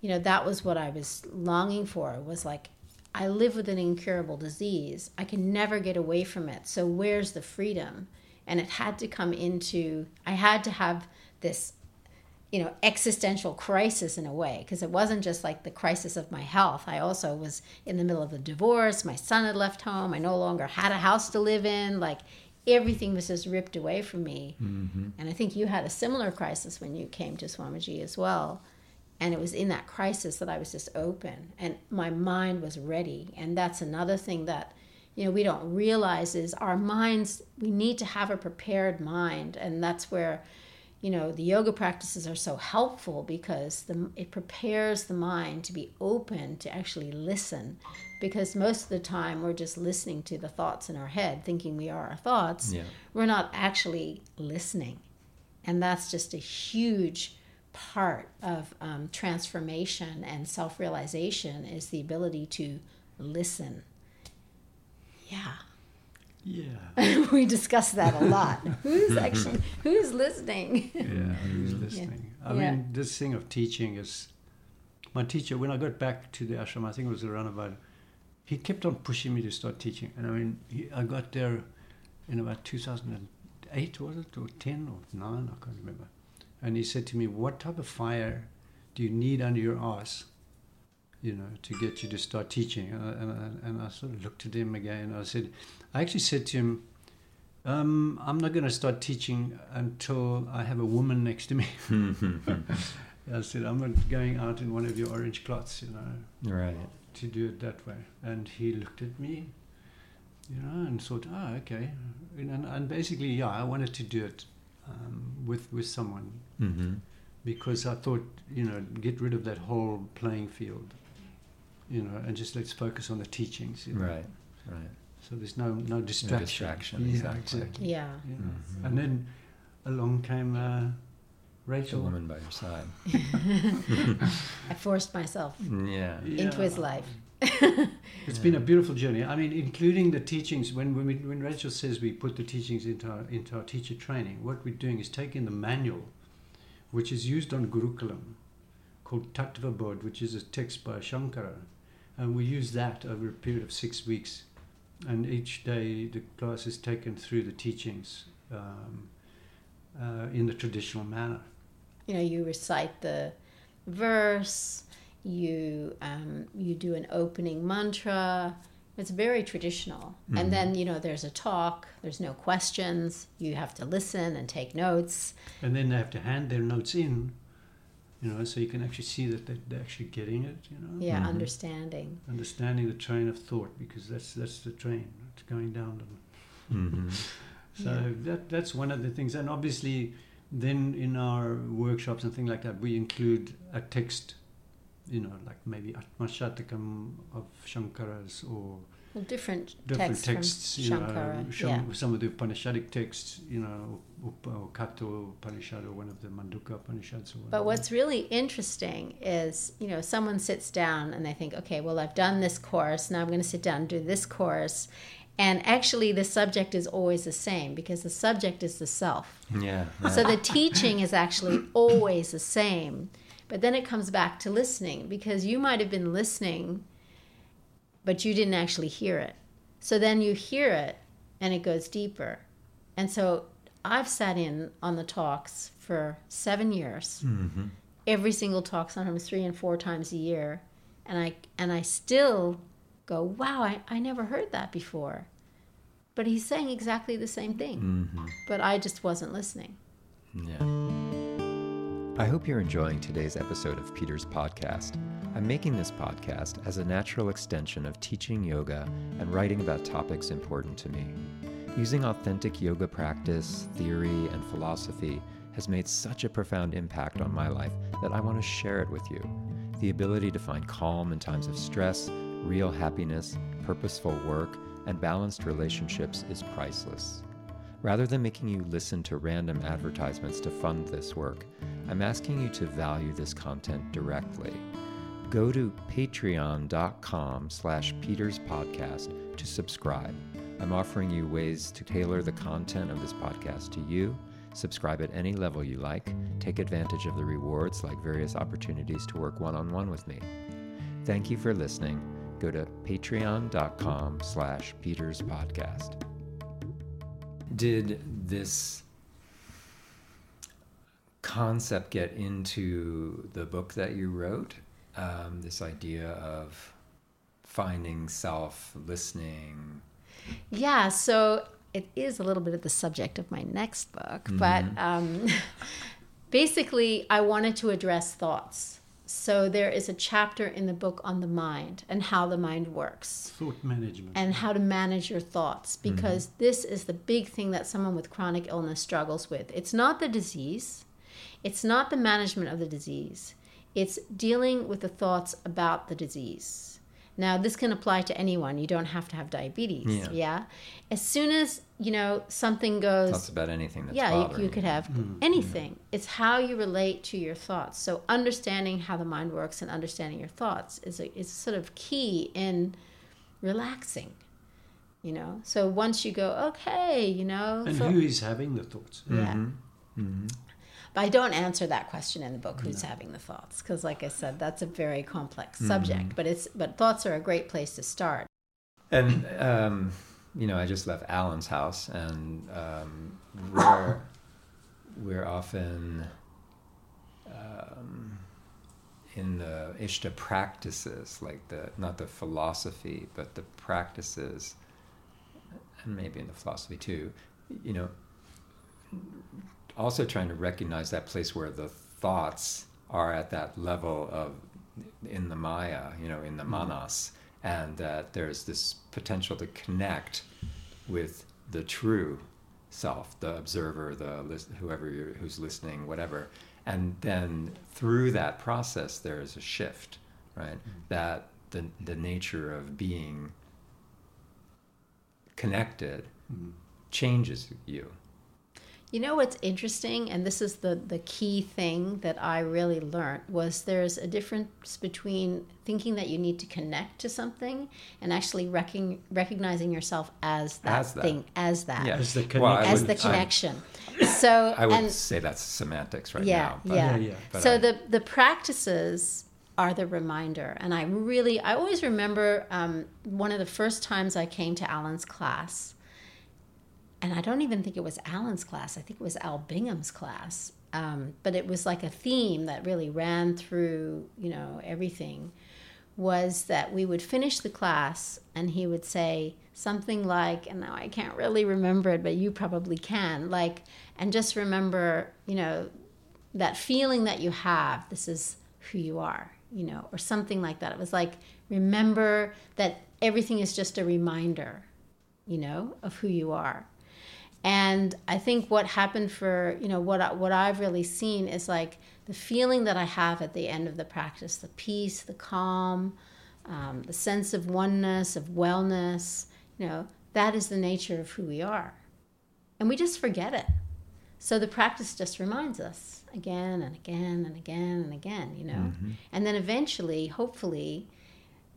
B: you know that was what i was longing for was like i live with an incurable disease. I can never get away from it. So where's the freedom? And it had to come into i had to have this you know existential crisis in a way because it wasn't just like the crisis of my health. I also was in the middle of a divorce. My son had left home. I no longer had a house to live in. Like everything was just ripped away from me. Mm-hmm. And i think you had a similar crisis when you came to swamiji as well. And it was in that crisis that i was just open and my mind was ready. And that's another thing that you know we don't realize is our minds we need to have a prepared mind. And that's where you know the yoga practices are so helpful because the, it prepares the mind to be open to actually listen. Because most of the time we're just listening to the thoughts in our head thinking we are our thoughts.
A: Yeah.
B: we're not actually listening. And that's just a huge part of um, transformation and self-realization is the ability to listen. Yeah
C: Yeah. <laughs>
B: we discuss that a lot <laughs> who's actually who's listening
C: Yeah. Who's listening? I
B: Yeah.
C: mean, this thing of teaching is. My teacher, when I got back to the ashram, I think it was around about. He kept on pushing me to start teaching, and I mean, he, I got there in about 2008, was it, or 10 or 9, I can't remember. And he said to me, "What type of fire do you need under your ass, you know, to get you to start teaching?" And I, and I, and I sort of looked at him again. I said, I actually said to him, um, I'm not going to start teaching until I have a woman next to me. <laughs> I said, I'm not going out in one of your orange cloths, you know,
A: right.
C: to do it that way. And he looked at me, you know, and thought, oh, okay. And, and, and basically, yeah, I wanted to do it um, with, with someone
A: Mm-hmm.
C: because I thought, you know, get rid of that whole playing field, you know, and just let's focus on the teachings. You know?
A: Right. Right.
C: So there's no, no distraction.
A: distraction,
C: Yeah,
A: exactly.
C: exactly.
B: yeah
C: Yeah.
A: Mhm.
C: And then along came uh,
A: The woman by your side. <laughs>
B: i forced myself
A: Yeah.
B: into his life <laughs>
C: It's been a beautiful journey. I mean, including the teachings. When when, we, when Rachel says we put the teachings into our, into our teacher training, what we're doing is taking the manual, which is used on Gurukulam, called Tattva Bodh, which is a text by Shankara, and we use that over a period of six weeks, and each day the class is taken through the teachings um, uh, in the traditional manner.
B: you know you recite the verse you um, you do an opening mantra. It's very traditional. And then you know there's a talk there's no questions. You have to listen and take notes.
C: And then they have to hand their notes in, you know, so you can actually see that they're, they're actually getting it, you know,
B: yeah
A: Mhm.
B: understanding
C: understanding the train of thought because that's that's the train. It's going down them.
A: Mm-hmm. <laughs>
C: So that that's one of the things, and obviously, then in our workshops and things like that, we include a text, you know, like maybe Atmashatakam of Shankara's or
B: well, different,
C: different
B: texts,
C: texts,
B: from
C: you
B: shankara
C: know,
B: yeah
C: some, some of the Upanishadic texts, you know, Up- or Katha Upanishad or one of the Mandukya Upanishads or whatever.
B: But what's really interesting is, you know, someone sits down and they think, okay, well, I've done this course. Now I'm going to sit down and do this course. And actually, the subject is always the same because the subject is the self.
A: Yeah.
B: So the teaching is actually <laughs> always the same. But then it comes back to listening because you might have been listening, but you didn't actually hear it. So then you hear it and it goes deeper. And so I've sat in on the talks for seven years.
A: Mm-hmm.
B: Every single talk, sometimes three and four times a year. And I and I still go, wow, I, I never heard that before. But he's saying exactly the same thing.
A: Mm-hmm.
B: But I just wasn't listening.
A: Yeah. I hope you're enjoying today's episode of Peter's podcast. I'm making this podcast as a natural extension of teaching yoga and writing about topics important to me. Using authentic yoga practice, theory, and philosophy has made such a profound impact on my life that I want to share it with you. The ability to find calm in times of stress, real happiness, purposeful work, and balanced relationships is priceless. Rather than making you listen to random advertisements to fund this work, I'm asking you to value this content directly. Go to patreon.com slash peterspodcast to subscribe. I'm offering you ways to tailor the content of this podcast to you. Subscribe at any level you like. Take advantage of the rewards like various opportunities to work one-on-one with me. Thank you for listening. Go to patreon.com slash peterspodcast. Did this concept get into the book that you wrote? Um, this idea of finding self, listening.
B: Yeah, so it is a little bit of the subject of my next book, but um, <laughs> basically, I wanted to address thoughts. So there is a chapter in the book on the mind and how the mind works
C: thought management.
B: and how to manage your thoughts because this is the big thing that someone with chronic illness struggles with. It's not the disease, It's not the management of the disease, it's dealing with the thoughts about the disease. Now, this can apply to anyone. You don't have to have diabetes.
A: Yeah.
B: Yeah. As soon as, you know, something goes
A: Thoughts about anything that's
B: yeah you,
A: bothering
B: you could have hmm. Hmm. anything it's how you relate to your thoughts so understanding how the mind works and understanding your thoughts is a, is sort of key in relaxing you know so once you go okay you know
C: And
B: so-
C: who is having the thoughts?
B: yeah
A: Mm-hmm.
B: mm-hmm. I don't answer that question in the book who's having the thoughts because like i said that's a very complex subject but it's but thoughts are a great place to start
A: And um, you know, I just left Alan's house, and um, we're we're often um, in the Ishta practices, like the not the philosophy, but the practices, and maybe in the philosophy too. You know, also trying to recognize that place where the thoughts are at that level of in the Maya, you know, in the mm-hmm. manas, and that there's this potential to connect with the true self, the observer, the lis- whoever you're, who's listening, whatever, and then through that process, there is a shift, right? Mm-hmm. That the the nature of being connected mm-hmm. changes you.
B: You know what's interesting, and this is the the key thing that I really learned was there's a difference between thinking that you need to connect to something and actually recon, recognizing yourself as that,
A: As that.
B: thing, as that,
A: Yeah.
C: As the
A: Well, I
C: connection.
B: as the
A: wouldn't- I-
B: so
A: I would
B: and
A: say that's semantics right
B: yeah,
A: now. but-
B: yeah,
C: Yeah, yeah.
A: But
B: so
A: I-
B: the the practices are the reminder, and I really I always remember um, one of the first times I came to Alan's class, and I don't even think it was Alan's class. I think it was Al Bingham's class. Um, but it was like a theme that really ran through, you know, everything. Was that we would finish the class and he would say something like, and now I can't really remember it, but you probably can, like, and just remember, you know, that feeling that you have. This is who you are, you know, or something like that. It was like, remember that everything is just a reminder, you know, of who you are and I think what happened for you know what I, what I've really seen is like the feeling that I have at the end of the practice, the peace, the calm, um, the sense of oneness, of wellness. You know that is the nature of who we are, and we just forget it. So the practice just reminds us again and again and again and again. You know, and then eventually, hopefully,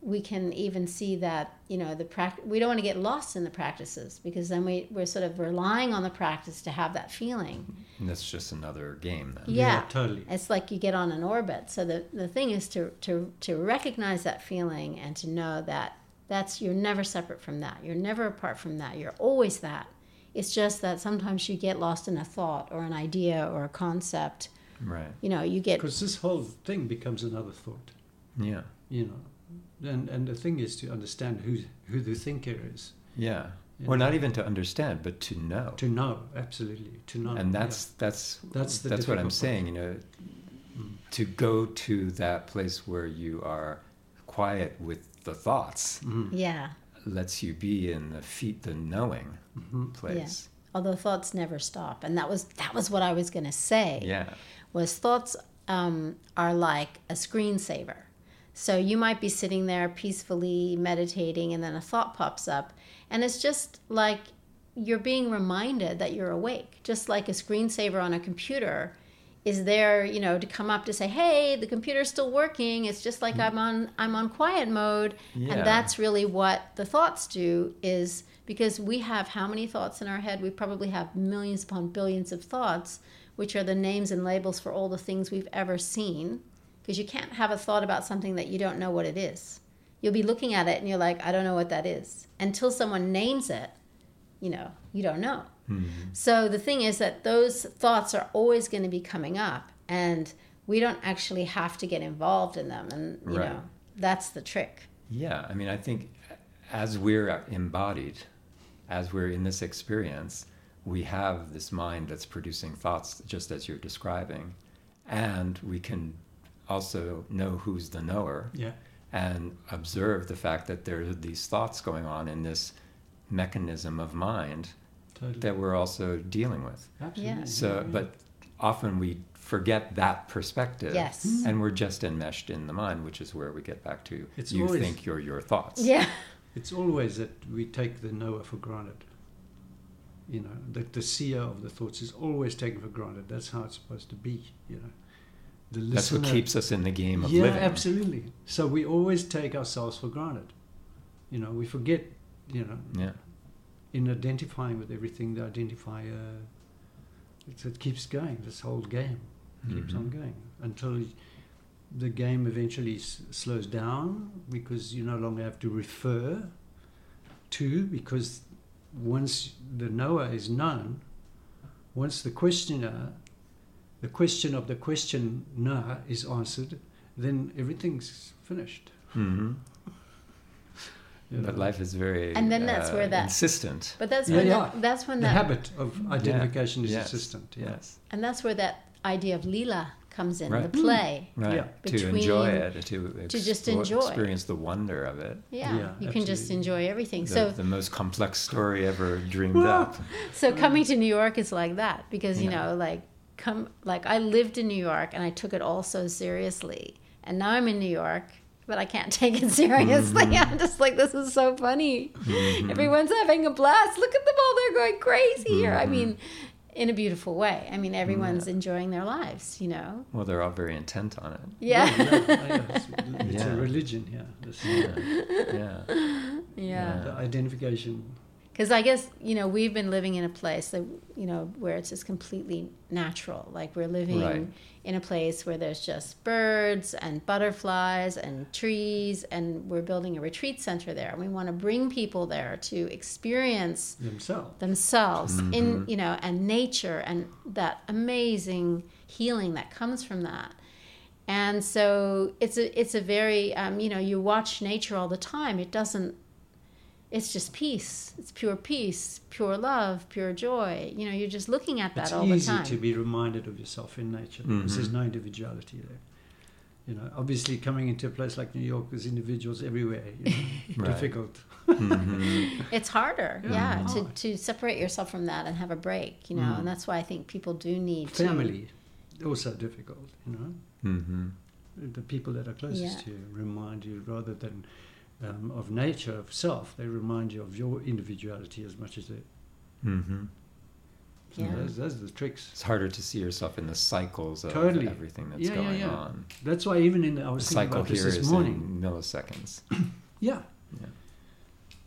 B: we can even see that you know the practice we don't want to get lost in the practices because then we, we're sort of relying on the practice to have that feeling
A: And that's just another game then.
B: yeah,
C: Yeah, totally.
B: it's like you get on an orbit so the, the thing is to, to to recognize that feeling and to know that that's you're never separate from that you're never apart from that you're always that it's just that sometimes you get lost in a thought or an idea or a concept
A: Right.
B: you know you get
C: Because this whole thing becomes another thought,
A: Yeah.
C: you know. And and the thing is to understand who who the thinker is.
A: Yeah.
C: Yeah.
A: Or not even to understand, but to know.
C: To know, absolutely. To know.
A: and that's that's
C: That's the
A: that's what I'm
C: difficult
A: saying. You know, to go to that place where you are quiet with the thoughts
C: yeah. Mhm.
B: yeah
A: lets you be in the feet the knowing
C: Mhm.
A: place.
B: although thoughts never stop and that was that was what i was going to say
A: Yeah.
B: was thoughts um, are like a screensaver so you might be sitting there peacefully meditating and then a thought pops up and it's just like you're being reminded that you're awake. Just like a screensaver on a computer is there you know to come up to say hey the computer's still working. It's just like mm-hmm. i'm on i'm on quiet mode
A: Yeah.
B: and that's really what the thoughts do is because we have how many thoughts in our head? We probably have millions upon billions of thoughts which are the names and labels for all the things we've ever seen because you can't have a thought about something that you don't know what it is you'll be looking at it and you're like i don't know what that is until someone names it you know you don't know mm-hmm. so the thing is that those thoughts are always going to be coming up, and we don't actually have to get involved in them. And you
A: Right.
B: know, that's the trick.
A: Yeah. I mean, I think as we're embodied, as we're in this experience, we have this mind that's producing thoughts just as you're describing, and we can also know who's the knower.
C: Yeah.
A: and observe the fact that there are these thoughts going on in this mechanism of mind
C: Totally.
A: that we're also dealing with.
C: Absolutely.
A: So, but often we forget that perspective.
B: Yes. Mm-hmm.
A: And we're just enmeshed in the mind, which is where we get back to
C: It's
A: you
C: always-
A: think you're your thoughts.
B: Yeah.
C: It's always that we take the knower for granted. You know, that the seer of the thoughts is always taken for granted. That's how it's supposed to be. You know, the
A: That's what keeps us in the game of
C: yeah,
A: living.
C: absolutely. So we always take ourselves for granted. You know, we forget. You know,
A: Yeah.
C: in identifying with everything, the identifier. It, it keeps going. This whole game keeps
A: Mhm.
C: on going until the game eventually s- slows down because you no longer have to refer to because once the knower is known, once the questioner, the question of the questioner is answered, then everything's finished.
A: hmm
C: you
A: But life is very
B: And then that's
A: uh,
B: where that-
A: insistent.
B: But that's
C: Yeah,
B: when
C: yeah.
B: that, that's when
C: the
B: that
C: habit of identification is
A: Yes.
C: insistent. Yeah.
A: Yes.
B: and that's where that idea of lila comes in,
A: Right.
B: the play.
A: Right.
C: Yeah.
A: To enjoy it, to,
B: to just enjoy.
A: experience the wonder of it.
B: Yeah,
C: Yeah,
B: you can just enjoy everything.
A: The,
B: so
A: the most complex story ever dreamed up.
B: So coming to New York is like that because you
A: Yeah.
B: know, like come like I lived in New York and I took it all so seriously, and now I'm in New York, but I can't <laughs> take it seriously.
A: Mm-hmm.
B: I'm just like, this is so funny. Everyone's having a blast. Look at them all; they're going crazy here.
A: Mm-hmm.
B: I mean, in a beautiful way. I mean, everyone's enjoying their lives. You know.
A: Well, they're all very intent on it.
B: Yeah.
C: Yeah, yeah, yeah, <laughs> It's, it's
A: Yeah.
C: a religion, yeah. This, <laughs>
A: Yeah.
B: yeah.
C: The identification.
B: Because I guess you know we've been living in a place that you know where it's just completely natural. Like we're living
A: Right.
B: in a place where there's just birds and butterflies and trees, and we're building a retreat center there. And we want to bring people there to experience
C: themselves.
B: themselves
A: Mm-hmm.
B: in you know and nature and that amazing healing that comes from that. And so it's a it's a very um, you know you watch nature all the time. It doesn't it's just peace. It's pure peace, pure love, pure joy. You know, you're just looking at that
C: It's
B: all the time.
C: It's easy to be reminded of yourself in nature because there's no individuality there. You know, obviously coming into a place like New York, there's individuals everywhere. You know, <laughs>
A: Right.
C: Difficult.
A: Mhm.
B: It's harder,
C: Yeah, <laughs>
B: yeah,
C: it's
B: to, to separate yourself from that and have a break, you know,
C: Mm.
B: and that's why I think people do need family. to.
C: Family, also difficult. You know,
A: Mhm.
C: the people that are closest
B: Yeah.
C: to you remind you rather than um, of nature of self. They remind you of your individuality as much as they.
A: Mhm.
C: So
B: Yeah.
C: those, those are the tricks.
A: It's harder to see yourself in the cycles of
C: Totally.
A: everything that's
C: Yeah, yeah,
A: going
C: yeah.
A: on.
C: That's why even in the, I
A: The
C: was thinking
A: cycle
C: about this
A: here
C: this
A: is
C: morning.
A: in milliseconds. <clears throat>
C: Yeah.
A: Yeah.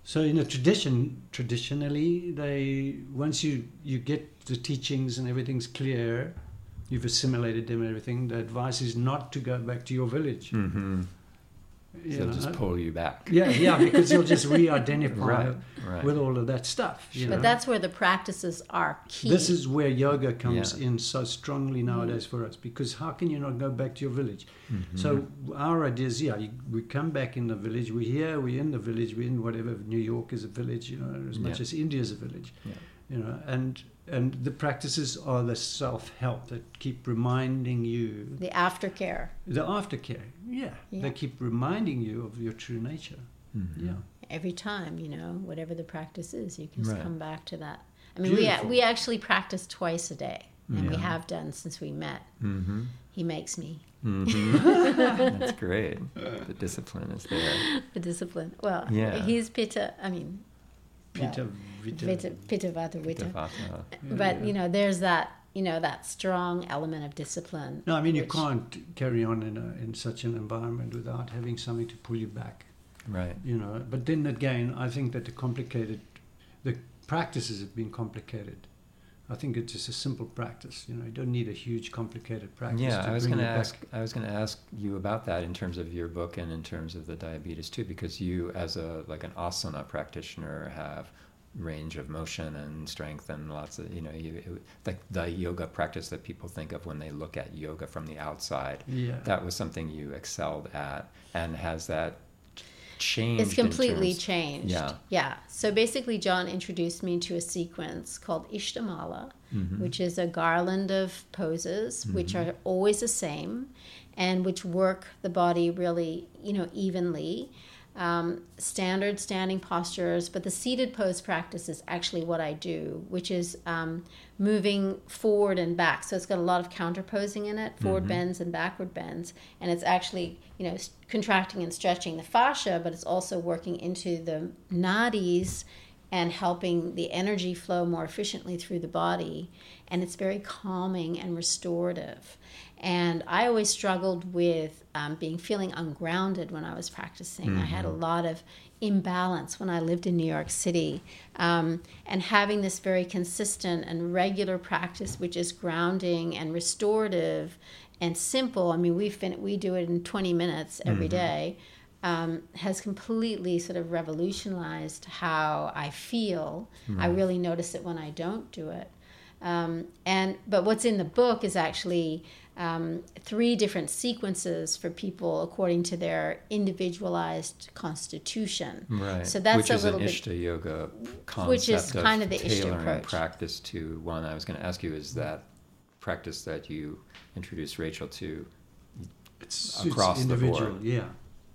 C: So in a tradition, traditionally, they once you you get the teachings and everything's clear, you've assimilated them and everything. The advice is not to go back to your village.
A: hmm
C: You
A: They'll
C: know?
A: just pull you back.
C: Yeah, yeah, because you'll just <laughs> re-identify
A: Right, right.
C: with all of that stuff. You
B: But
C: know?
B: that's where the practices are key.
C: This is where yoga comes
A: Yeah.
C: in so strongly nowadays for us because how can you not go back to your village?
A: Mhm.
C: So our idea is, yeah, you, we come back in the village. We're here. We're in the village. We're in whatever. New York is a village, you know, as much
A: Yeah.
C: as India is a village,
A: Yeah.
C: you know. And and the practices are the self help that keep reminding you
B: the aftercare.
C: the aftercare. Yeah,
B: Yeah.
C: they keep reminding you of your true nature.
A: Mhm.
C: Yeah,
B: Every time, you know, whatever the practice is, you can just
A: Right.
B: come back to that. I mean, we,
C: Beautiful.
B: we actually practice twice a day, and we have done since we met.
A: Mhm.
B: He makes me
A: Mhm. <laughs> That's great. The discipline is there.
B: the discipline. Well,
A: Yeah.
B: he's Pitta, I mean, well,
C: Peter Vita.
B: Pitta, Pitta Vata Vita.
A: Devata.
B: But,
C: yeah.
B: you know, there's that, you know, that strong element of discipline.
C: No, I mean you can't carry on in a, in such an environment without having something to pull you back.
A: Right.
C: you know but then again i think that the complicated the practices have been complicated i think it's just a simple practice you know you don't need a huge complicated practice
A: Yeah,
C: to
A: I was going to ask.
C: back.
A: I was going to ask you about that in terms of your book and in terms of the diabetes too, because you, as a like an asana practitioner, have range of motion and strength and lots of you know you it- like the yoga practice that people think of when they look at yoga from the outside.
C: yeah
A: That was something you excelled at, and has that changed?
B: It's completely
A: terms-
B: changed.
A: Yeah.
B: Yeah. So basically, John introduced me to a sequence called Ishtamala,
A: Mhm.
B: which is a garland of poses, which are always the same and which work the body really, you know, evenly. Um, standard standing postures, but the seated pose practice is actually what I do, which is um, moving forward and back. So it's got a lot of counterposing in it, forward bends and backward bends, and it's actually you know contracting and stretching the fascia, but it's also working into the nadis and helping the energy flow more efficiently through the body. And it's very calming and restorative. And I always struggled with um, being feeling ungrounded when I was practicing. I had a lot of imbalance when I lived in New York City. Um, and having this very consistent and regular practice, which is grounding and restorative and simple. I mean, we fin- we do it in 20 minutes every day um, has completely sort of revolutionized how I feel. I really notice it when I don't do it. Um, and but what's in the book is actually um, three different sequences for people according to their individualized constitution.
A: Right.
B: So that's
A: which
B: a
A: is
B: little
A: an
B: bit-
A: Ishta yoga concept
B: Which is
A: of
B: kind of the Ishta
A: tailoring
B: approach.
A: practice to one. I was going to ask you is that practice that you introduced Rachel to
C: It suits
A: Across the
C: individual,
A: board.
C: yeah.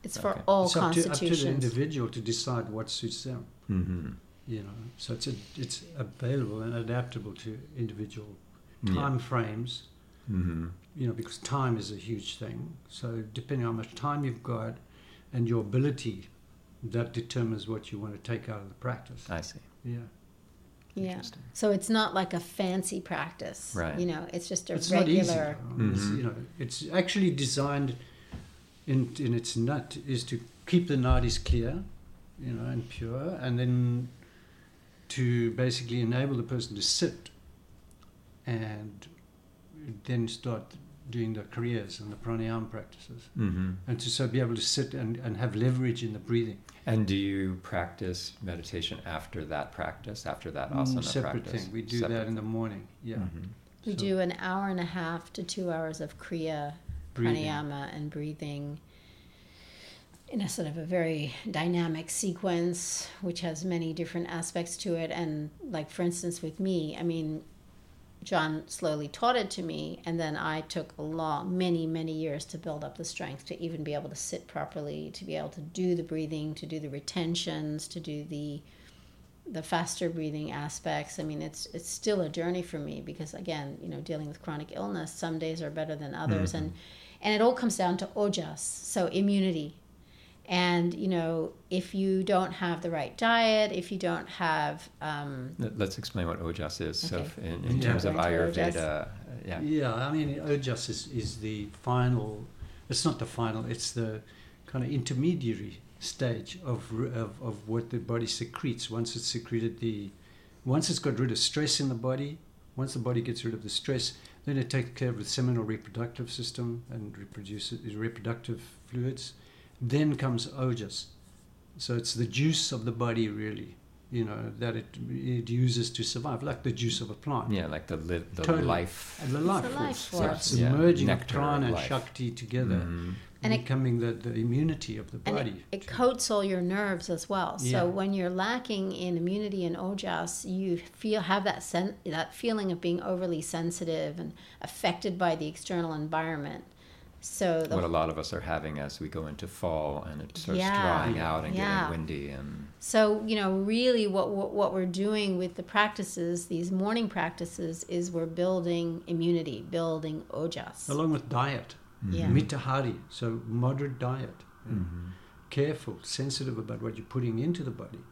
B: It's for
A: Okay.
B: all
C: it's up to, up to the individual to decide what suits them.
A: hmm
C: You know, so it's a, it's available and adaptable to individual
A: Yeah.
C: time frames.
A: hmm
C: You know, because time is a huge thing. So depending on how much time you've got and your ability, that determines what you want to take out of the practice.
A: I see.
C: Yeah,
B: yeah. So it's not like a fancy practice.
A: Right.
B: You know, it's just a
C: it's not easy.
B: regular.
C: though. It's,
A: mm-hmm.
C: you know, it's actually designed in in its nut is to keep the nadis clear, you know, and pure, and then to basically enable the person to sit and then start doing the kriyas and the pranayama practices,
A: hmm
C: and to so be able to sit and, and have leverage in the breathing.
A: And do you practice meditation after that practice, after that
C: Mm,
A: asana
C: separate
A: practice?
C: thing. We do
A: Separate
C: that in the morning. Yeah.
A: Mhm.
B: We
C: So-
B: do an hour and a half to two hours of Kriya,
C: Breathing.
B: pranayama, and breathing in a sort of a very dynamic sequence, which has many different aspects to it. And, like, for instance, with me, I mean, John slowly taught it to me, and then I took a long, many, many years to build up the strength to even be able to sit properly, to be able to do the breathing, to do the retentions, to do the the faster breathing aspects. I mean, it's it's still a journey for me because again, you know, dealing with chronic illness, some days are better than others, mm-hmm. and and it all comes down to ojas, so immunity. And you know, if you don't have the right diet, if you don't have um,
A: Let- Let's explain what ojas is. So,
B: Okay.
A: if in, in
C: Yeah.
A: terms of
B: Go
A: Ayurveda, uh, yeah.
C: Yeah, I mean, ojas is, is the final, it's not the final, it's the kind of intermediary stage of, of, of what the body secretes. Once it's secreted the, once it's got rid of stress in the body, once the body gets rid of the stress, then it takes care of the seminal reproductive system and reproduces reproductive fluids. Then comes ojas. So it's the juice of the body, really, you know, that it, it uses to survive, like the juice of a plant.
A: Yeah, like the li- the
C: Totally.
A: life.
C: And the
B: It's
C: life
B: the life
C: force.
B: force.
C: So it's
A: Yeah,
C: the merging
A: nectar
C: of
A: of
C: prana and shakti together,
A: Mhm.
B: And it-
C: becoming the, the immunity of the
B: and it,
C: body.
B: it coats all your nerves as well. So when you're lacking in immunity and ojas, you feel have that sen- that feeling of being overly sensitive and affected by the external environment. So the
A: What a lot of us are having as we go into fall and it starts
B: Yeah.
A: drying out and
B: Yeah.
A: getting windy and
B: So, you know, really what, what what we're doing with the practices, these morning practices is we're building immunity, building ojas.
C: Along with diet,
B: Yeah. Mm-hmm.
C: mitahari, so moderate diet. you know. Careful, sensitive about what you're putting into the body.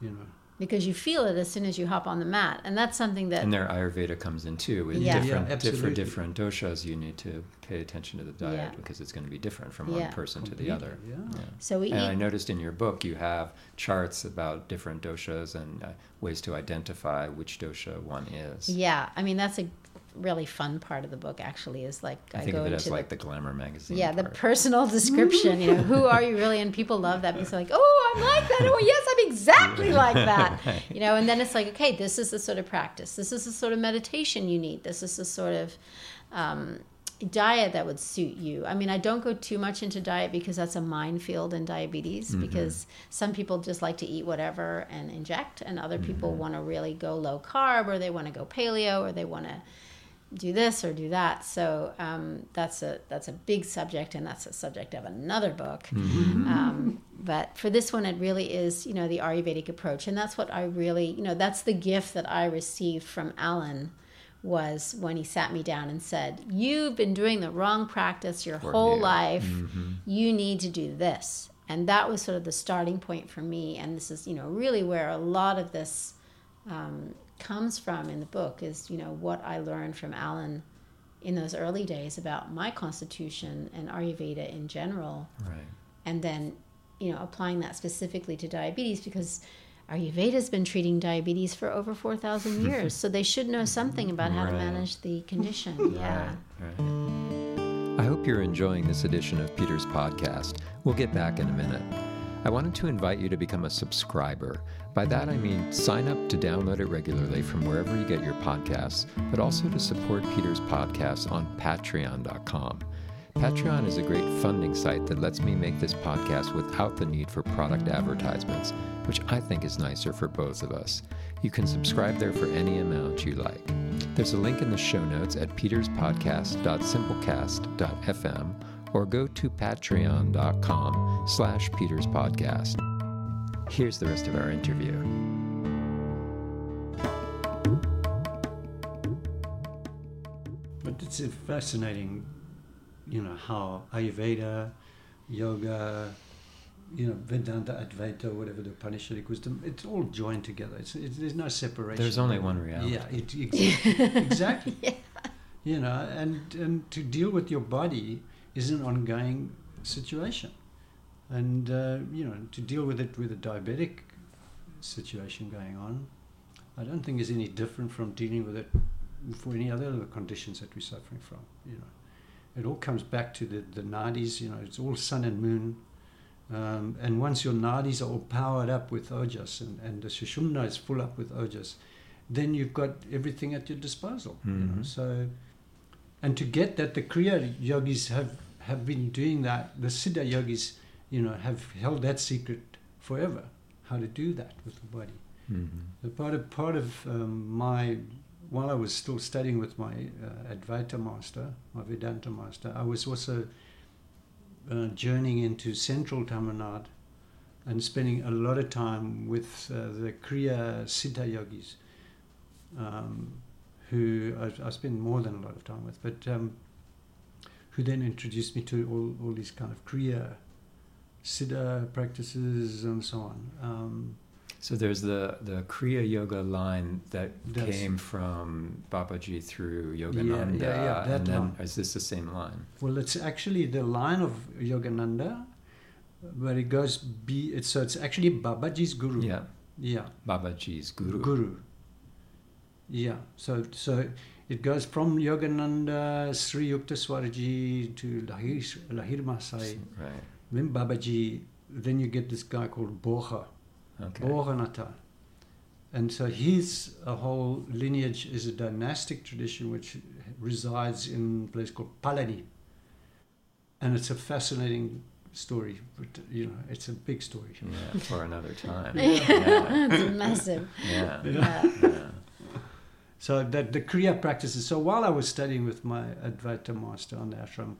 C: You know,
B: Because you feel it as soon as you hop on the mat. And that's something that
A: and their Ayurveda comes in too with
B: Yeah.
A: different
C: Yeah,
A: di- for different doshas you need to pay attention to the diet
B: Yeah.
A: because it's going to be different from
B: Yeah.
A: one person to the other.
C: yeah.
B: so we
A: And I noticed in your book you have charts about different doshas and uh, ways to identify which dosha one is.
B: Yeah, I mean that's a really fun part of the book. Actually, is like
A: I
B: I,
A: think
B: go
A: of it
B: into
A: as like
B: the,
A: the glamour magazine.
B: yeah the personal <laughs> description. You know, who are you really? And people love that because they're like, oh, I'm like that. Oh, yes, I'm exactly like that. <laughs> You know, and then it's like, okay, this is the sort of practice. This is the sort of meditation you need. This is the sort of um, diet that would suit you. I mean, I don't go too much into diet because that's a minefield in diabetes because some people just like to eat whatever and inject and other people want to really go low carb or they want to go paleo or they want to do this or do that. So um, that's a that's a big subject and that's a subject of another book. Um, but for this one, it really is, you know, the Ayurvedic approach. And that's what I really, you know, that's the gift that I received from Alan was when he sat me down and said, You've been doing the wrong practice your
A: For
B: whole
A: you.
B: life.
A: Mhm.
B: You need to do this. And that was sort of the starting point for me. And this is, you know, really where a lot of this um, comes from in the book is, you know, what I learned from Alan in those early days about my constitution and Ayurveda in general
A: Right.
B: and then you know applying that specifically to diabetes because Ayurveda's been treating diabetes for over 4,000 <laughs> years, so they should know something about how to manage the condition. Yeah.
A: Right, right. I hope you're enjoying this edition of Peter's podcast. We'll get back in a minute. I wanted to invite you to become a subscriber. By that I mean sign up to download it regularly from wherever you get your podcasts, but also to support Peter's podcast on patreon.com. Patreon is a great funding site that lets me make this podcast without the need for product advertisements, which I think is nicer for both of us. You can subscribe there for any amount you like. There's a link in the show notes at peterspodcast.simplecast.fm or go to patreon.com slash peterspodcast. Here's the rest of our interview.
C: But it's a fascinating, you know, how Ayurveda, yoga, you know, Vedanta, Advaita, whatever the Upanishadic wisdom, it's all joined together. It's, it, there's no separation.
A: There's only one reality.
C: Yeah, it, ex- exactly. <laughs>
B: Yeah.
C: You know, and, and to deal with your body is an ongoing situation. And, uh, you know, to deal with it with a diabetic situation going on, I don't think is any different from dealing with it for any other of the conditions that we're suffering from. You know, it all comes back to the, the nadis. You know, it's all sun and moon. Um, and once your nadis are all powered up with ojas and, and the sushumna is full up with ojas, then you've got everything at your disposal. You know?
A: Mhm.
C: So, and to get that, the Kriya yogis have, have been doing that. The Siddha yogis, you know, have held that secret forever, how to do that with the body.
A: Mhm.
C: The part of part of um, my while I was still studying with my uh, Advaita master, my Vedanta master, I was also uh, journeying into central Tamil Nadu and spending a lot of time with uh, the Kriya Siddha yogis, um, who I, I spend more than a lot of time with, but um, who then introduced me to all, all these kind of Kriya Siddha practices and so on. Um,
A: So there's the, the Kriya Yoga line that came from Babaji through Yogananda.
C: yeah, yeah, that
A: and then,
C: line.
A: is this the same line?
C: Well, it's actually the line of Yogananda, but it goes be. It's so it's actually Babaji's guru.
A: Yeah,
C: Yeah.
A: Babaji's guru.
C: Guru. Yeah. So so it goes from Yogananda, Sri Yukteswarji to Lahir Lahiri Mahasaya.
A: Right.
C: Then Babaji. Then you get this guy called Boha.
A: Okay.
C: Bhoganatha. And so his whole lineage is a dynastic tradition which resides in a place called Palani. And it's a fascinating story, but you know, it's a big story.
A: Yeah, for another time.
B: Yeah. <laughs>
A: yeah.
B: it's massive.
A: Yeah.
B: Yeah.
A: yeah.
C: So that the Kriya practices. So while I was studying with my Advaita master on the ashram,